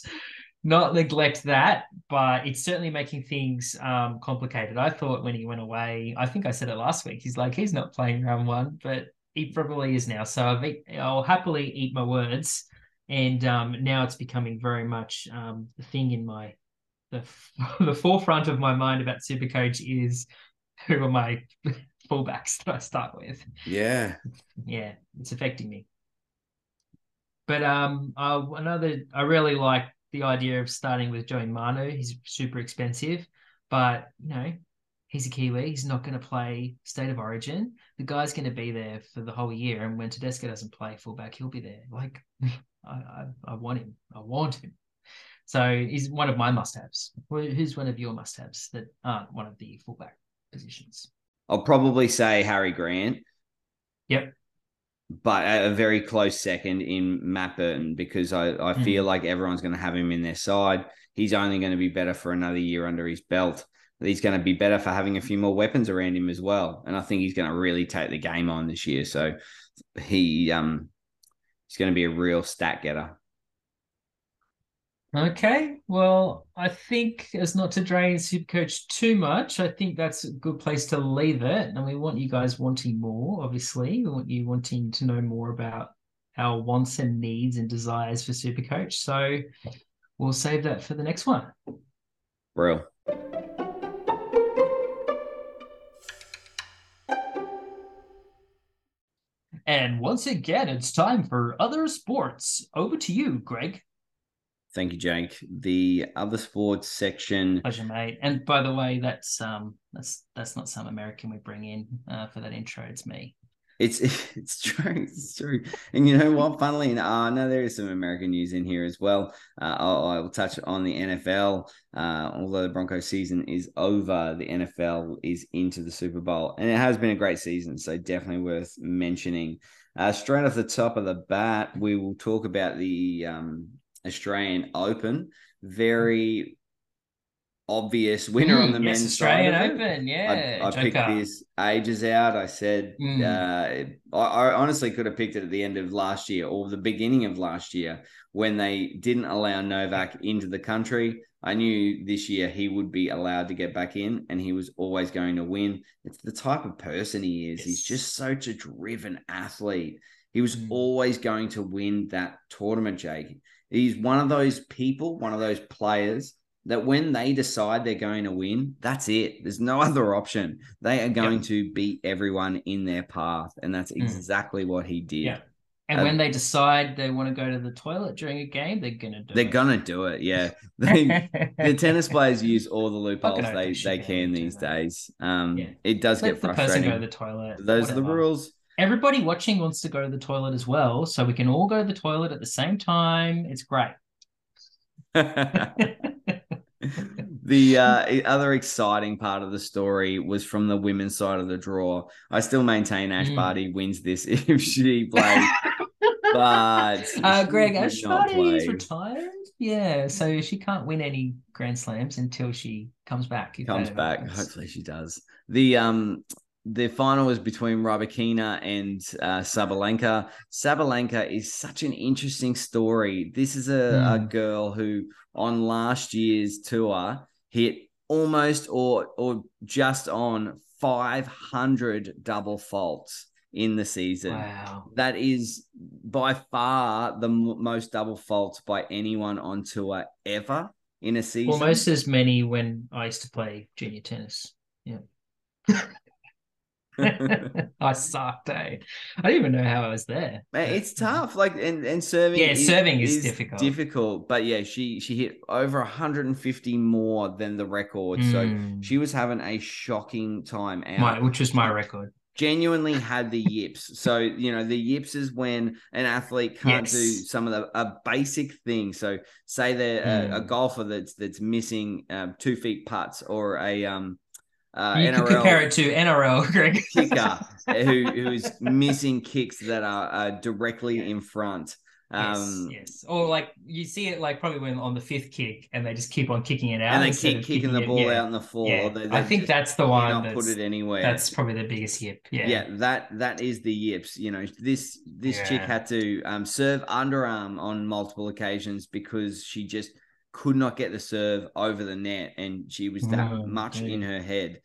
not neglect that, but it's certainly making things um, complicated. I thought when he went away, I think I said it last week. He's like he's not playing round one, but he probably is now. So I've, eat- I'll happily eat my words, and um, now it's becoming very much um, the thing in my the [laughs] the forefront of my mind about Supercoach is who are my [laughs] fullbacks that I start with Yeah. yeah, it's affecting me. But um, uh, another I really like the idea of starting with Joey Manu. He's super expensive, but you know he's a Kiwi. He's not going to play State of Origin. The guy's going to be there for the whole year, and when Tedesco doesn't play fullback, he'll be there. Like [laughs] I, I, I want him. I want him. So he's one of my must-haves. Who's one of your must-haves that aren't one of the fullback positions? I'll probably say Harry Grant. Yep. But a a very close second in Matt Burton because I, I Mm. feel like everyone's going to have him in their side. He's only going to be better for another year under his belt. He's going to be better for having a few more weapons around him as well. And I think he's going to really take the game on this year. So he um he's going to be a real stat getter. Okay, well, I think as not to drain Supercoach too much, I think that's a good place to leave it. And we want you guys wanting more, obviously. We want you wanting to know more about our wants and needs and desires for Supercoach. So we'll save that for the next one. Real. And once again, it's time for other sports. Over to you, Greg. Thank you, Jake. The other sports section. Pleasure, mate. And by the way, that's um that's that's not some American we bring in uh, for that intro. It's me. It's [laughs] it's true. It's true. And you know what? Funnily enough, uh, no, there is some American news in here as well. Uh, I'll, I'll touch on the NFL. Uh, although the Broncos season is over, the NFL is into the Super Bowl, and it has been a great season. So definitely worth mentioning. Uh, straight off the top of the bat, we will talk about the um, Australian Open. Very obvious winner on the Mm, yes, men's Australian side. Open. Yeah, I, I picked this ages out. I said Mm. uh, I, I honestly could have picked it at the end of last year or the beginning of last year when they didn't allow Novak into the country. I knew this year he would be allowed to get back in and he was always going to win. It's the type of person he is. He's just such a driven athlete. He was Mm. always going to win that tournament, Jake. He's one of those people, one of those players that when they decide they're going to win, that's it. There's no [laughs] other option. They are going to beat everyone in their path. And that's Mm. exactly what he did. Yeah. And Um, when they decide they want to go to the toilet during a game, they're gonna do They're it. going to do it. Yeah. [laughs] [laughs] They, the tennis players use all the loopholes Fucking they, they can these days. Um, Yeah. It does Let get the person frustrating. go to the toilet. Those are the rules. Everybody watching wants to go to the toilet as well, so we can all go to the toilet at the same time. It's great. [laughs] the uh, other exciting part of the story was from the women's side of the draw. I still maintain Ash Mm. Barty wins this [laughs] if she plays, but [laughs] Uh, Greg Ash Barty is retired. Yeah, so she can't win any Grand Slams until she comes back. comes back. happens. Hopefully, she does. The um the final was between Rybakina and uh, Sabalenka. Sabalenka is such an interesting story. This is a, a Mm. girl who on last year's tour hit almost or or just on 500 double faults in the season. Wow. That is by far the m- most double faults by anyone on tour ever in a season. Almost as many when I used to play junior tennis. Yeah. [laughs] [laughs] I sucked, eh? I didn't even know how I was there. It's tough. Like and, and serving. Yeah, serving is difficult. Difficult, but yeah, she she hit over 150 more than the record. So Mm. she was having a shocking time out. my, which was my record. Genuinely had the yips. [laughs] So you know the yips is when an athlete can't do some of the a basic thing. So say they're a, a Mm. golfer that's that's missing um, two feet putts or a um uh, you could compare it to NRL, [laughs] Greg. kicker [laughs] who who's missing kicks that are uh, directly in front. Um, yes, yes. Or like you see it like probably when on the fifth kick and they just keep on kicking it out. and they keep kicking the ball yeah, out on the floor. Yeah. They, I think that's the one that's, put it anywhere. that's probably the biggest yip. Yeah. yeah. that that is the yips. You know, this this chick had to um, serve underarm on multiple occasions because she just could not get the serve over the net, and she was that Oh, much in her head.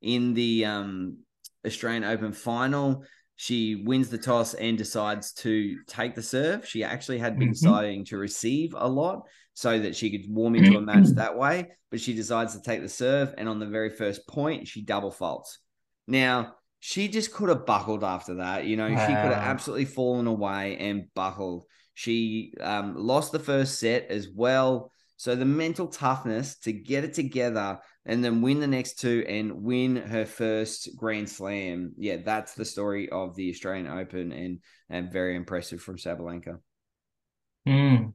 In the um, Australian Open final, she wins the toss and decides to take the serve. She actually had been Mhm. deciding to receive a lot so that she could warm into a match that way, but she decides to take the serve, and on the very first point, she double faults. Now, she just could have buckled after that. You know, she could have absolutely fallen away and buckled. She um, lost the first set as well. So the mental toughness to get it together and then win the next two and win her first Grand Slam. Yeah, that's the story of the Australian Open and, and very impressive from Sabalenka. Mm.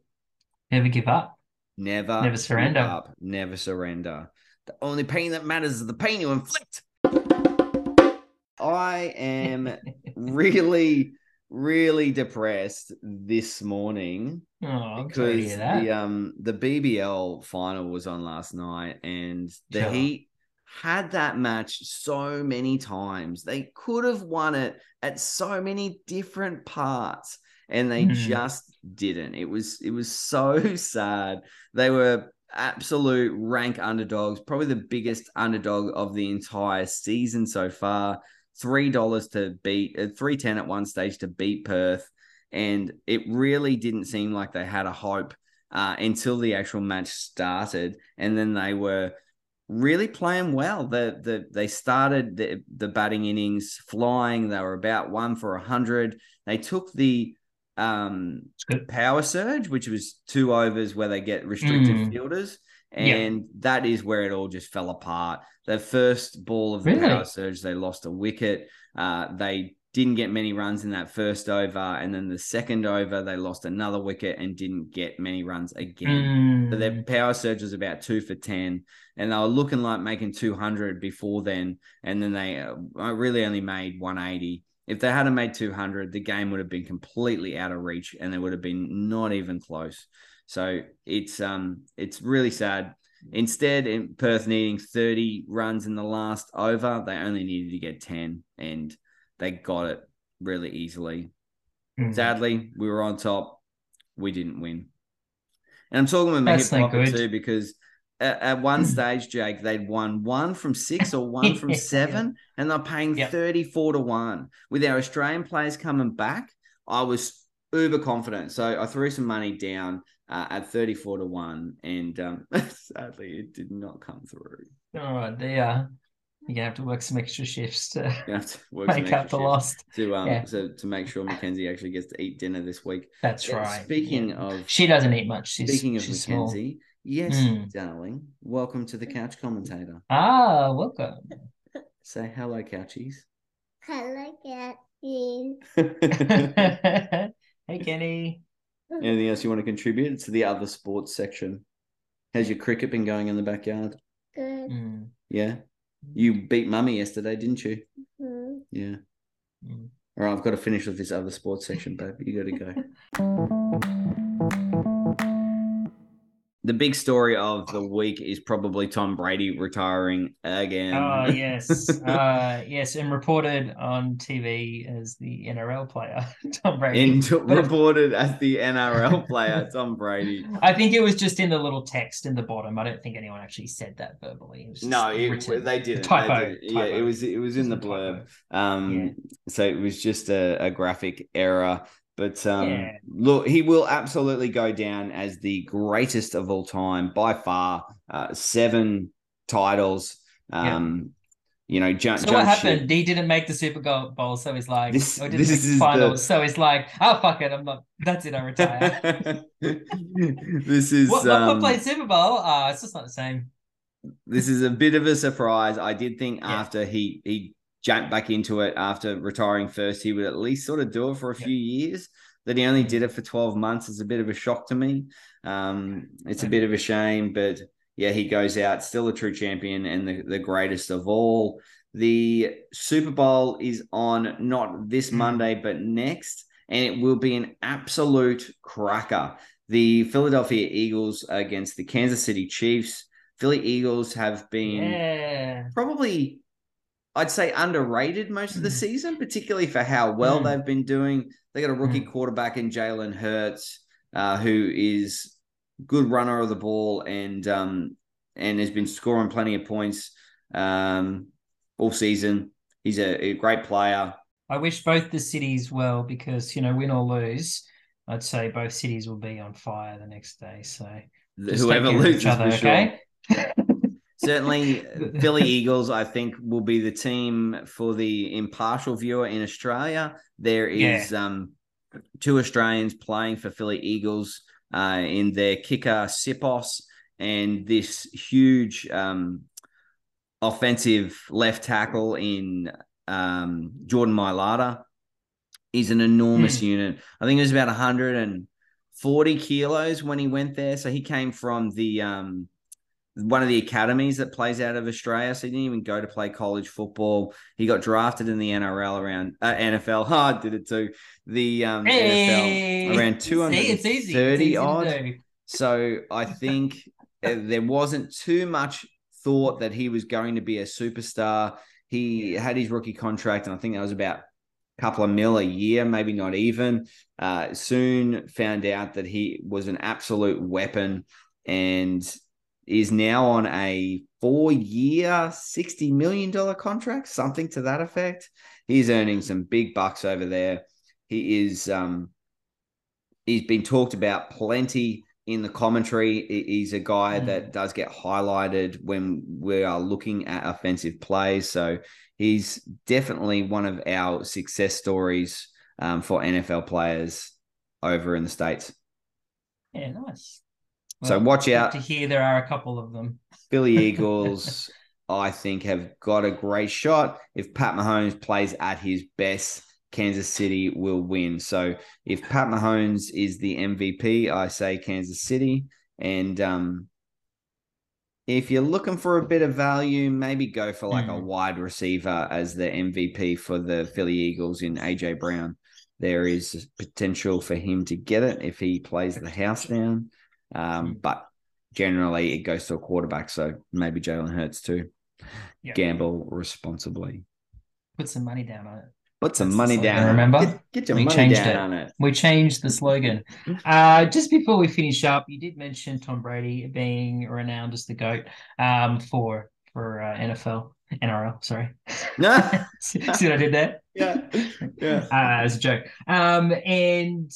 Never give up. Never, Never give surrender. up, never surrender. The only pain that matters is the pain you inflict. I am [laughs] really, really depressed this morning Oh, I'm sorry to because the um the BBL final was on last night and the Sure. Heat had that match so many times. They could have won it at so many different parts and they Mm. just didn't. It was it was so [laughs] sad. They were absolute rank underdogs, probably the biggest underdog of the entire season so far. Three dollars to beat, uh, three ten at one stage to beat Perth, and it really didn't seem like they had a hope uh, until the actual match started, and then they were really playing well. The the they started the the batting innings flying. They were about one for a hundred. They took the um power surge, which was two overs where they get restricted Mm. fielders. Yeah. And that is where it all just fell apart. The first ball of the Really? power surge, they lost a wicket. Uh, they didn't get many runs in that first over. And then the second over, they lost another wicket and didn't get many runs again. So their Mm. power surge was about two for 10. And they were looking like making 200 before then. And then they uh, really only made 180. If they hadn't made 200, the game would have been completely out of reach and they would have been not even close. So it's um it's really sad. Instead, in Perth needing 30 runs in the last over, they only needed to get 10 and they got it really easily. Mm. Sadly, we were on top. We didn't win. And I'm talking with my That's hip pocket too because at, at one stage, Jake, they'd won one from six or [laughs] one from seven, and they're paying Yep. 34 to one. With our Australian players coming back, I was uber confident. So I threw some money down uh, at 34 to one, and um, [laughs] sadly, it did not come through. Oh dear. You're gonna have to work some extra shifts to to [laughs] work make up extra the shifts loss. to um Yeah. so to make sure Mackenzie actually gets to eat dinner this week. That's Yeah, right. Speaking yeah. of she doesn't eat much. She's speaking of she's small. Mackenzie, yes, Mm. darling, welcome to the couch commentator. Ah, welcome. [laughs] Say hello, couchies. Hello, like it. Anything hey Kenny. Else you want to contribute to the other sports section? Has your cricket been going in the backyard? Good. Mm, Yeah. You beat mummy yesterday, didn't you? Mhm. Yeah. mm. All right, I've got to finish with this other sports section, babe. You got to go. [laughs] The big story of the week is probably Tom Brady retiring again. Oh [laughs] yes, uh, yes, and reported on TV as the NRL player [laughs] Tom Brady. and reported as the NRL player Tom Brady. I think it was just in the little text in the bottom. I don't think anyone actually said that verbally. It No, it, written. they didn't. They Typo, didn't. Yeah, it was it was in the blurb. Um, Yeah. so it was just a, a graphic error. But um, Yeah. look, he will absolutely go down as the greatest of all time by far. Uh, seven titles. Yeah. Um, you know, jump. So jump what ship. happened? He didn't make the Super Bowl, so he's like, This- or didn't this make is the- finals, so he's like, oh fuck it, I'm not. That's it, I retire. [laughs] this is what, um, what played Super Bowl? Ah, it's just not the same. this is a bit of a surprise. I did think Yeah. after he he jumped back into it after retiring first, he would at least sort of do it for a Yeah. few years. That he only did it for 12 months is a bit of a shock to me. Um, it's a bit of a shame, but yeah, he goes out still a true champion and the, the greatest of all. The Super Bowl is on not this Mm. Monday, but next. and it will be an absolute cracker. The Philadelphia Eagles against the Kansas City Chiefs. Philly Eagles have been Yeah. probably I'd say underrated most of the Mm. season, particularly for how well Mm. they've been doing. They got a rookie Mm. quarterback in Jalen Hurts, uh, who is good runner of the ball and um, and has been scoring plenty of points um, all season. He's a, a great player. I wish both the cities well because you know win or lose, I'd say both cities will be on fire the next day. So Whoever take care of loses, each other, for sure. [laughs] Certainly, [laughs] Philly Eagles, I think, will be the team for the impartial viewer in Australia. There is um, two Australians playing for Philly Eagles uh, in their kicker, Siposs, and this huge um, offensive left tackle in um, Jordan Mailata. is an enormous Hmm. unit. I think it was about 140 kilos when he went there. So he came from the um, one of the academies that plays out of Australia. So he didn't even go to play college football. He got drafted in the NRL around uh, NFL. Oh, [laughs] I did it too. The um, Hey! NFL around [laughs] See, it's easy. It's 230 easy to odd. So I think uh, there wasn't too much thought that he was going to be a superstar. He had his rookie contract, and I think that was about a couple of mil a year, maybe not even. Uh, soon found out that he was an absolute weapon and is now on a four year, $60 million contract, something to that effect. He's earning some big bucks over there. He is, um, he's been talked about plenty in the commentary. He's a guy Mm. that does get highlighted when we are looking at offensive plays. So he's definitely one of our success stories um, for NFL players over in the States. Yeah, nice. So Well, watch out. to hear there are a couple of them. [laughs] Philly Eagles, I think, have got a great shot. If Pat Mahomes plays at his best, Kansas City will win. So if Pat Mahomes is the MVP, I say Kansas City. And um, if you're looking for a bit of value, maybe go for like a Mm. wide receiver as the MVP for the Philly Eagles in AJ Brown. There is potential for him to get it if he plays the house down. Um, Mm. but generally, it goes to a quarterback. So maybe Jalen Hurts too. Gamble responsibly. Put some money down on it. Put some That's money down. remember? Get, get your We money changed down it. on it. We changed the slogan. Uh, just before we finish up, you did mention Tom Brady being renowned as the GOAT um, for for uh, NFL, NRL, sorry. No. [laughs] See what I did there? yeah. Yeah. uh, as a joke. Um, and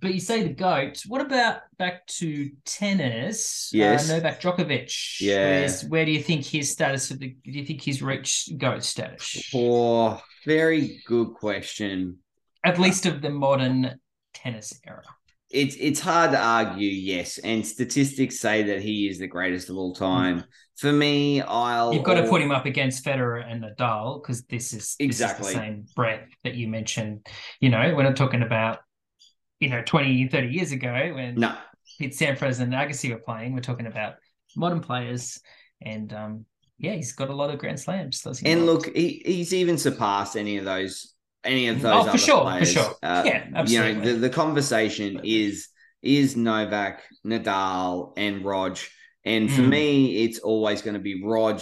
but you say the goat. What about back to tennis? Yes. uh, Novak Djokovic. Yeah. Where's, where do you think his status of the? Do you think he's reached goat status? Oh, very good question. At least of the modern tennis era. It's it's hard to argue, yes, and statistics say that he is the greatest of all time. For me, I'll You've got to put him up against Federer and Nadal because this is this Exactly. is the same breadth that you mentioned. You know, we're not talking about you know 20, 30 years ago when No, Pete Sampras and Agassi were playing. We're talking about modern players, and um, yeah, he's got a lot of Grand Slams. Does he and look, he, he's even surpassed any of those any of those Oh, for sure, for sure. Uh, Yeah, You know, the, the conversation is is Novak, Nadal, and Rog. And for Mm. me, it's always going to be Rog,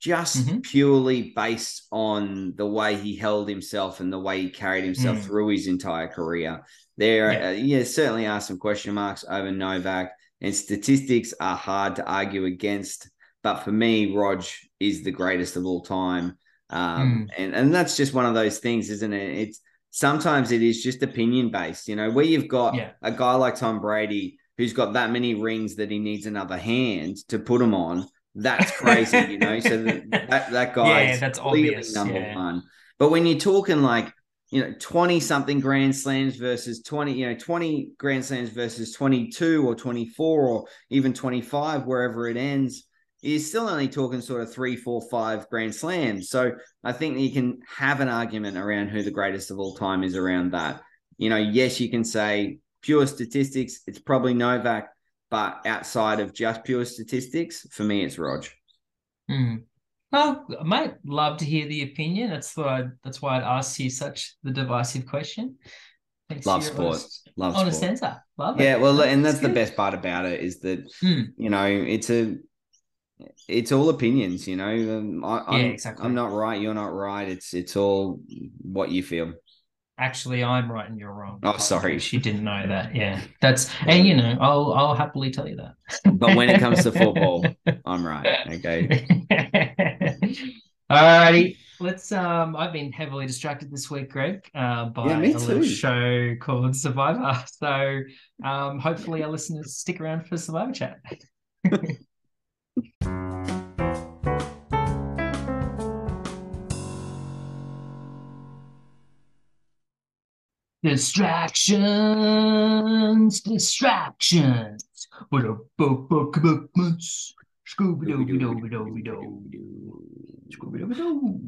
just Mhm. purely based on the way he held himself and the way he carried himself Mm. through his entire career. There, Yeah. uh, yeah, certainly are some question marks over Novak, and statistics are hard to argue against. But for me, Rog is the greatest of all time. Um, and, and that's just one of those things, isn't it? It's sometimes it is just opinion based, you know, where you've got Yeah. a guy like Tom Brady who's got that many rings that he needs another hand to put them on. That's crazy, you know. So [laughs] that that, guy Yeah, is that's obvious, number yeah. one. But when you're talking like you know 20 something grand slams versus 20 you know 20 grand slams versus 22 or 24 or even 25 wherever it ends you're still only talking sort of three four five grand slams so i think that you can have an argument around who the greatest of all time is around that you know yes you can say pure statistics it's probably novak but outside of just pure statistics for me it's rog Hmm. Well, I might love to hear the opinion. That's why I, that's why I'd ask you such the divisive question. Thanks Love to your sport. honest- Love honest sport. answer. Love it. Yeah, well, and that's That's the good. best part about it is that Hmm. you know it's a it's all opinions. You know, um, I, I'm, Yeah, exactly. I'm not right. You're not right. It's it's all what you feel. Actually, I'm right and you're wrong. Oh, sorry. She didn't know that. Yeah, that's and you know, I'll I'll happily tell you that. [laughs] But when it comes to football, [laughs] I'm right. Okay. [laughs] Alrighty, let's. Um, I've been heavily distracted this week, Greg, uh, by Yeah, me a little show called Survivor. So, um, hopefully, our listeners stick around for Survivor chat. Distractions, distractions. What a book, book, book, months. Scooby-Doo-Doo-Doo-Doo. Scooby-Doo-Doo.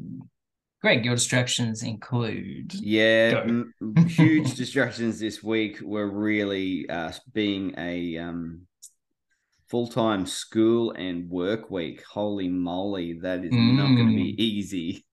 Greg, your distractions include. Yeah, m- [laughs] huge distractions this week were really uh, being a um, full time school and work week. Holy moly, that is not going to be Mm. easy.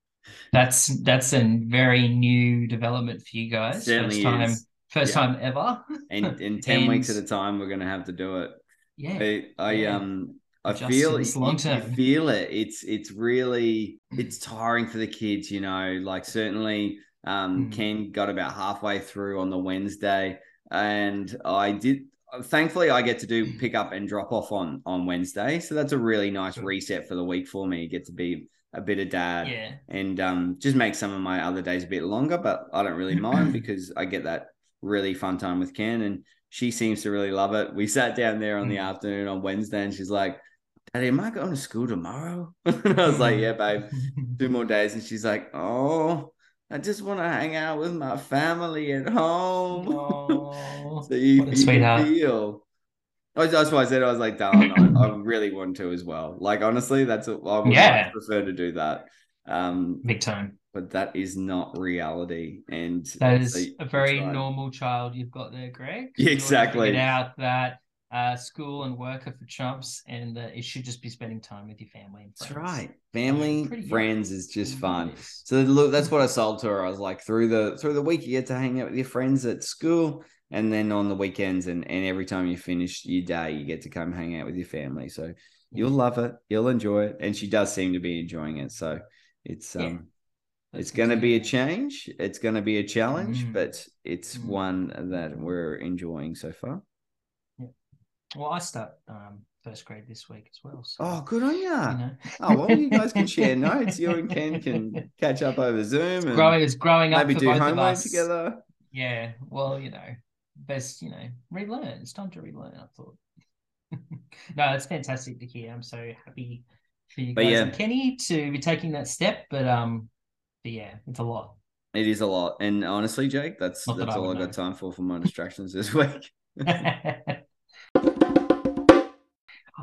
That's that's a very new development for you guys. Certainly first time, is. first Yeah. time ever. And [laughs] in ten weeks at a time, we're going to have to do it. Yeah, I, I Yeah. um I feel you- long you term. feel it. It's it's really it's tiring for the kids, you know. Like certainly um Mm. Ken got about halfway through on the Wednesday and I did thankfully I get to do pick up and drop off on on Wednesday. So that's a really nice reset for the week for me. Get to be a bit of dad yeah, and um, just make some of my other days a bit longer. But I don't really [clears throat] mind because I get that really fun time with Ken, and she seems to really love it. We sat down there on the Mm. afternoon on Wednesday, and she's like, "Daddy, am I going to school tomorrow?" [laughs] and I was like, "Yeah, babe, [laughs] two more days." And she's like, "Oh." I just want to hang out with my family at home. Aw, [laughs] so you, you sweetheart. feel. Was- That's why I said I was like, darling, I, I really want to as well. Like honestly, that's what I would Yeah. prefer to do that. Um, Big time. but that is not reality. And that is so a very like- normal child you've got there, Greg. Yeah, exactly. Out that uh, school and work are for chumps, and that it should just be spending time with your family and That's right. Family, young. friends is just fun. So look, that's what I sold to her. I was like, through the through the week, you get to hang out with your friends at school, and then on the weekends, and and every time you finish your day, you get to come hang out with your family. So you'll love it, you'll enjoy it, and she does seem to be enjoying it. So it's Yeah. um. It's going to be a change. It's going to be a challenge, Mm. but it's Mm. one that we're enjoying so far. Well, I start um, first grade this week as well. So, Oh, good on you you. know. Oh, well, you guys can share [laughs] notes. You and Ken can catch up over Zoom and growing is growing up maybe do homework together. Yeah, well, you know, best, you know, relearn. It's time to relearn, I thought. [laughs] no, it's fantastic to hear. I'm so happy for you guys yeah. and Kenny to be taking that step. But um, but yeah, it's a lot. It is a lot. And honestly, Jake, that's Not that that's I all I got time for for my [laughs] distractions this week. [laughs]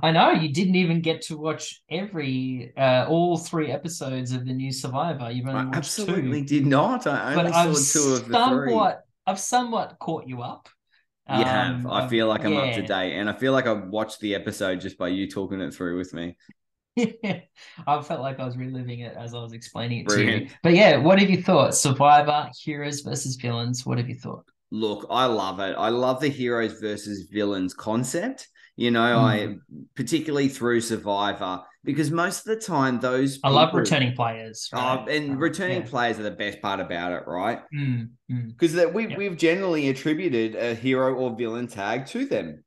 I know you didn't even get to watch every uh all three episodes of the new Survivor. You've only I watched absolutely two. did not. I only But I've saw two of the three. somewhat I've somewhat caught you up. You. Um, I I've- feel like I'm up to date, and I feel like I watched the episode just by you talking it through with me. [laughs] I felt like I was reliving it as I was explaining it to you. Brilliant. But yeah, what have you thought? Survivor, heroes versus villains. What have you thought? Look, I love it. I love the heroes versus villains concept. You know, I Mm. particularly through Survivor because most of the time those I love returning players. Oh, right? and Um, returning yeah. players are the best part about it, right? Mm, mm. Because that we we've generally attributed a hero or villain tag to them.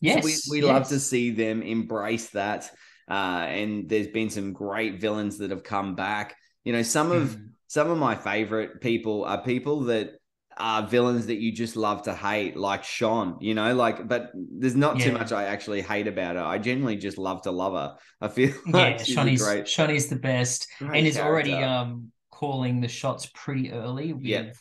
Yes, So we, we love to see them embrace that. Uh, and there's been some great villains that have come back. You know, some of Mm. some of my favorite people are people that are villains that you just love to hate, like Sean, you know, like, but there's not too much I actually hate about her. I generally just love to love her. I feel [laughs] Yeah, like a Shonee's great, Shonee's the best. and is already um calling the shots pretty early with Yeah.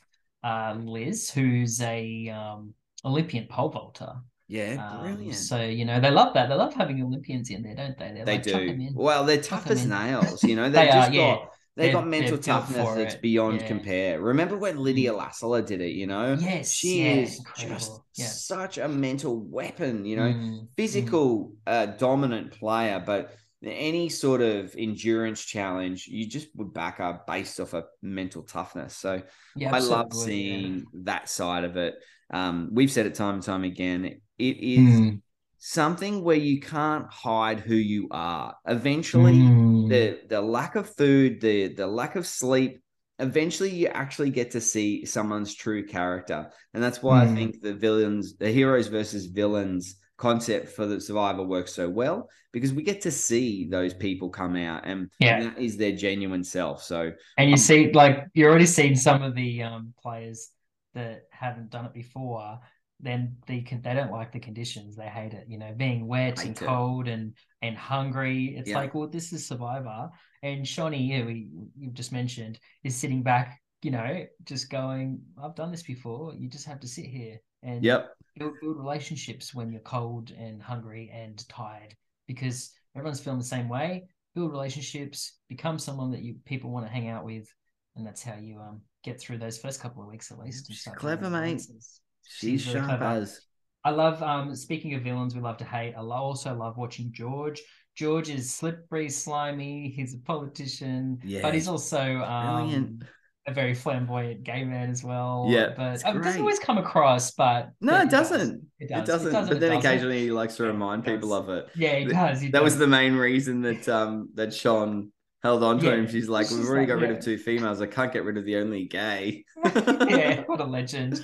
uh, Liz, who's a um Olympian pole vaulter. yeah, Um, brilliant. so you know they love that. They love having Olympians in there, don't they? They're they like, "Chuck 'em do. in." Well, they're tough as nails, you know, [laughs] They they've are, just yeah. They're- got mental toughness that's it. beyond Yeah. compare. Remember when Lydia Lassila did it, you know? Yes, She yeah, is incredible. just Yeah. such a mental weapon, you know, Mm, physical, uh, dominant player, but any sort of endurance challenge, you just would back up based off of mental toughness. So I love seeing that side of it. Um, we've said it time and time again. It is Mm, something where you can't hide who you are. Eventually, mm. the the lack of food, the the lack of sleep, eventually you actually get to see someone's true character. And that's why I Mm. think the villains, the heroes versus villains concept for the survivor works so well because we get to see those people come out and, Yeah. and that is their genuine self. So And you Um, see, like, you're already seeing some of the um, players that haven't done it before. Then they can they don't like the conditions. They hate it. You know, being wet and Hate it. cold and and hungry. It's Yeah. like, well, this is Survivor. And Shonee, who we, you've just mentioned, is sitting back. You know, just going. I've done this before. You just have to sit here and yep. build, build relationships when you're cold and hungry and tired because everyone's feeling the same way. Build relationships, become someone that you people want to hang out with, and that's how you um get through those first couple of weeks at least. and She's start clever, mate. alliances. She's sharp as I love um speaking of villains we love to hate. I also love watching George. George is slippery, slimy. He's a politician, Yeah, but he's also um, a very flamboyant gay man as well. Yeah, but uh, it doesn't always come across. But No, it doesn't. It It does. doesn't. doesn't, but then doesn't. occasionally he likes to Yeah, remind people of it. Yeah, he does. he that was the main reason that um that Shonee held on to Yeah, him. She's like, she's we've already like, got rid yeah. of two females. I can't get rid of the only gay. [laughs] yeah, [laughs] what a legend.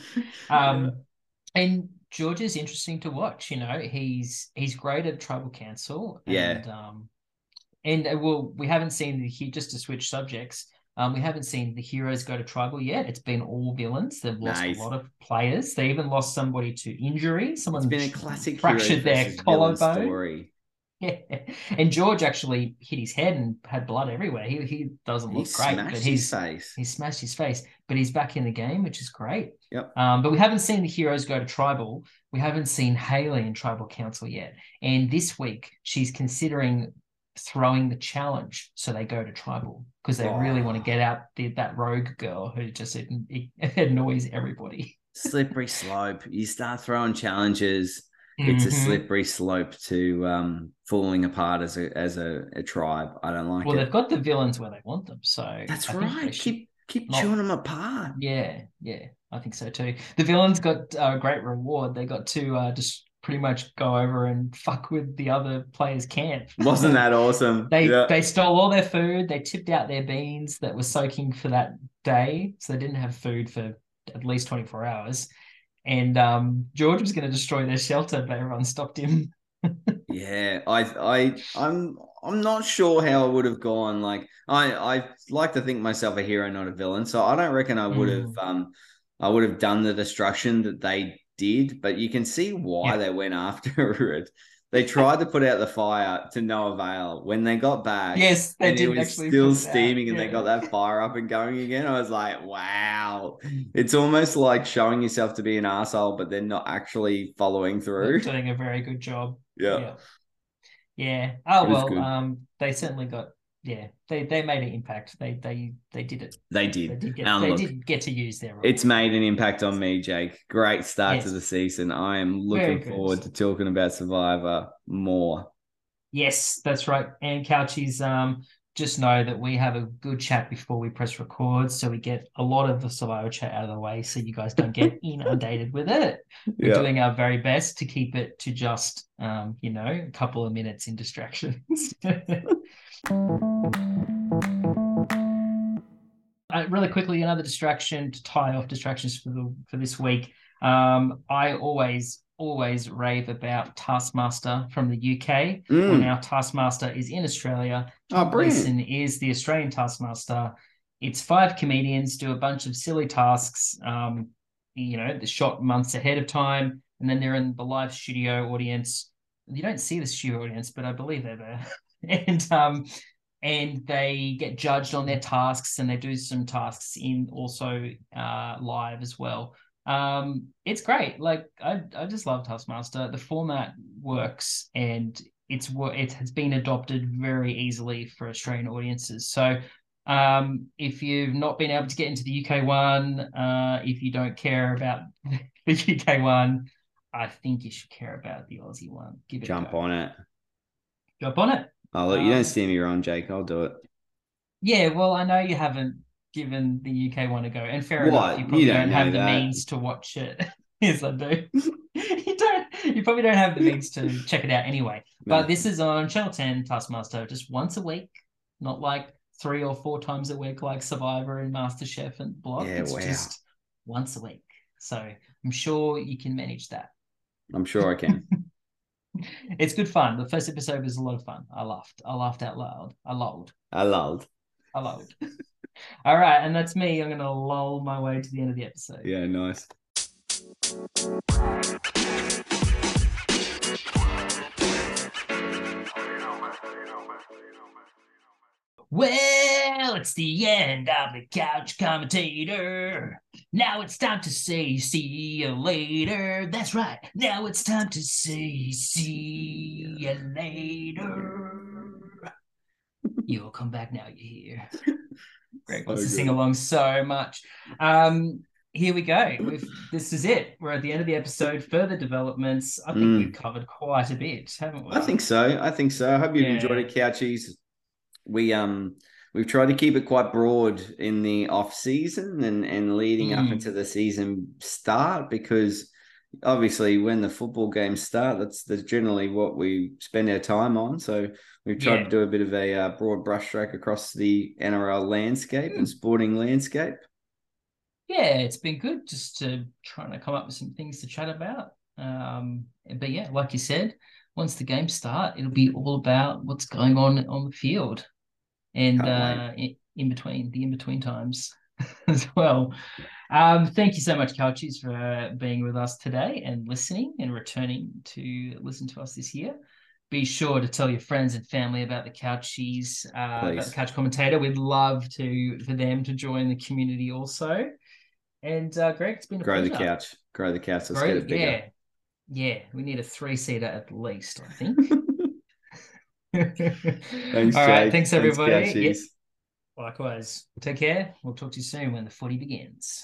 Um, and George is interesting to watch. You know, he's he's great at tribal council. Yeah. And, um, and uh, well, we haven't seen the he just to switch subjects. Um, we haven't seen the heroes go to tribal yet. It's been all villains. They've lost Nice. a lot of players. They even lost somebody to injury. Someone It's been a classic fractured their collarbone. story. Yeah. [laughs] And George actually hit his head and had blood everywhere. He he doesn't He look great, smashed but his he's face. he smashed his face, but he's back in the game, which is great. Yep. Um, but we haven't seen the heroes go to tribal. We haven't seen Haley in tribal council yet. And this week, she's considering throwing the challenge so they go to tribal because they really want to Oh. get out the, that rogue girl who just [laughs] annoys everybody. slippery slope. You start throwing challenges. It's a Mhm. slippery slope to um falling apart as a as a, a tribe. I don't like Well, it. they've got the villains where they want them, so That's I right. Keep keep not- chewing them apart. Yeah, yeah, I think so too. The villains got a great reward. They got to uh, just pretty much go over and fuck with the other players' camp. [laughs] Wasn't that awesome? They Yeah. they stole all their food. They tipped out their beans that were soaking for that day, so they didn't have food for at least twenty four hours. And um, George was going to destroy their shelter, but everyone stopped him. [laughs] Yeah, I, I, I'm, I'm not sure how I would have gone. Like, I, I like to think myself a hero, not a villain. So I don't reckon I would have, Mm. um, I would have done the destruction that they did. But you can see why Yeah. they went after [laughs] it. They tried to put out the fire to no avail. When they got back, Yes, they and it was still put it out, steaming, and they got that fire up and going again. I was like, wow, it's almost like showing yourself to be an asshole, but then not actually following They're through. doing a very good job. Yeah. Yeah. Yeah. Oh well, um, they certainly got yeah, they they made an impact. They they they did it. They They did. did get And they look, did get to use their It's made an impact on me, Jake. Great start to the season. I am looking forward to talking about Survivor more. Yes, that's right. And Couchies, um, just know that we have a good chat before we press record, so we get a lot of the survivor chat out of the way, so you guys don't get [laughs] inundated with it. We're Yeah. doing our very best to keep it to just, um, you know, a couple of minutes in distractions. [laughs] uh, really quickly, another distraction to tie off distractions for the for this week. Um, I always always rave about Taskmaster from the UK. Well, Mm. now Taskmaster is in Australia. Oh. Gleeson is the Australian Taskmaster. It's five comedians do a bunch of silly tasks. Um, you know, the shot months ahead of time, and then they're in the live studio audience. You don't see the studio audience, but I believe they're there. [laughs] [laughs] and um, and they get judged on their tasks, and they do some tasks in also uh, live as well. Um, it's great. Like I, I just love Taskmaster. The format works, and it's it has been adopted very easily for Australian audiences. So, um, if you've not been able to get into the UK one, uh, if you don't care about [laughs] the UK one, I think you should care about the Aussie one. Give it a Jump on it. Jump on it. Oh, look, you don't steer me wrong, Jake. I'll do it. Yeah, well, I know you haven't given the UK one a go, and fair What? enough, you You probably don't don't, know have the means to watch it. [laughs] yes, I do. [laughs] you don't. You probably don't have the means to check it out anyway. No. [laughs] But this is on Channel Ten Taskmaster, just once a week, not like three or four times a week like Survivor and MasterChef and Block. Yeah, it's wow. just once a week. So I'm sure you can manage that. I'm sure I can. It's good fun. The first episode was a lot of fun. I laughed. I laughed out loud. I lulled. I lulled. I lulled. [laughs] All right, and that's me. I'm gonna lull my way to the end of the episode. Yeah, nice. Well, it's the end of the couch commentator. Now it's time to say see you later. That's right. Now it's time to say see you later. You'll come back now, you hear. Greg wants So to sing along so much. Um, here we go. We've, this is it. We're at the end of the episode. Further developments. I think Mm. we've covered quite a bit, haven't we? I think so. I think so. I hope you've Yeah. enjoyed it, Couchies. We um we've tried to keep it quite broad in the off season and and leading up Mm. into the season start because obviously when the football games start, that's that's generally what we spend our time on. So we've tried Yeah. to do a bit of a uh, broad brushstroke across the NRL landscape Hmm. and sporting landscape. yeah, it's been good just to trying to come up with some things to chat about. Um, but yeah, like you said, once the games start, it'll be all about what's going on on the field and uh, in, in between the in between times [laughs] as well. Um, thank you so much, Couchies, for being with us today and listening and returning to listen to us this year. Be sure to tell your friends and family about the Couchies, uh, about the Couch Commentator. We'd love to for them to join the community also. And uh, Greg, it's been a Grow the couch. Grow the couch. Let's Grow- get it bigger. yeah, yeah. We need a three seater at least, I think. [laughs] [laughs] Thanks, All right, Jake. thanks everybody. Yeah, likewise. Take care. We'll talk to you soon when the footy begins.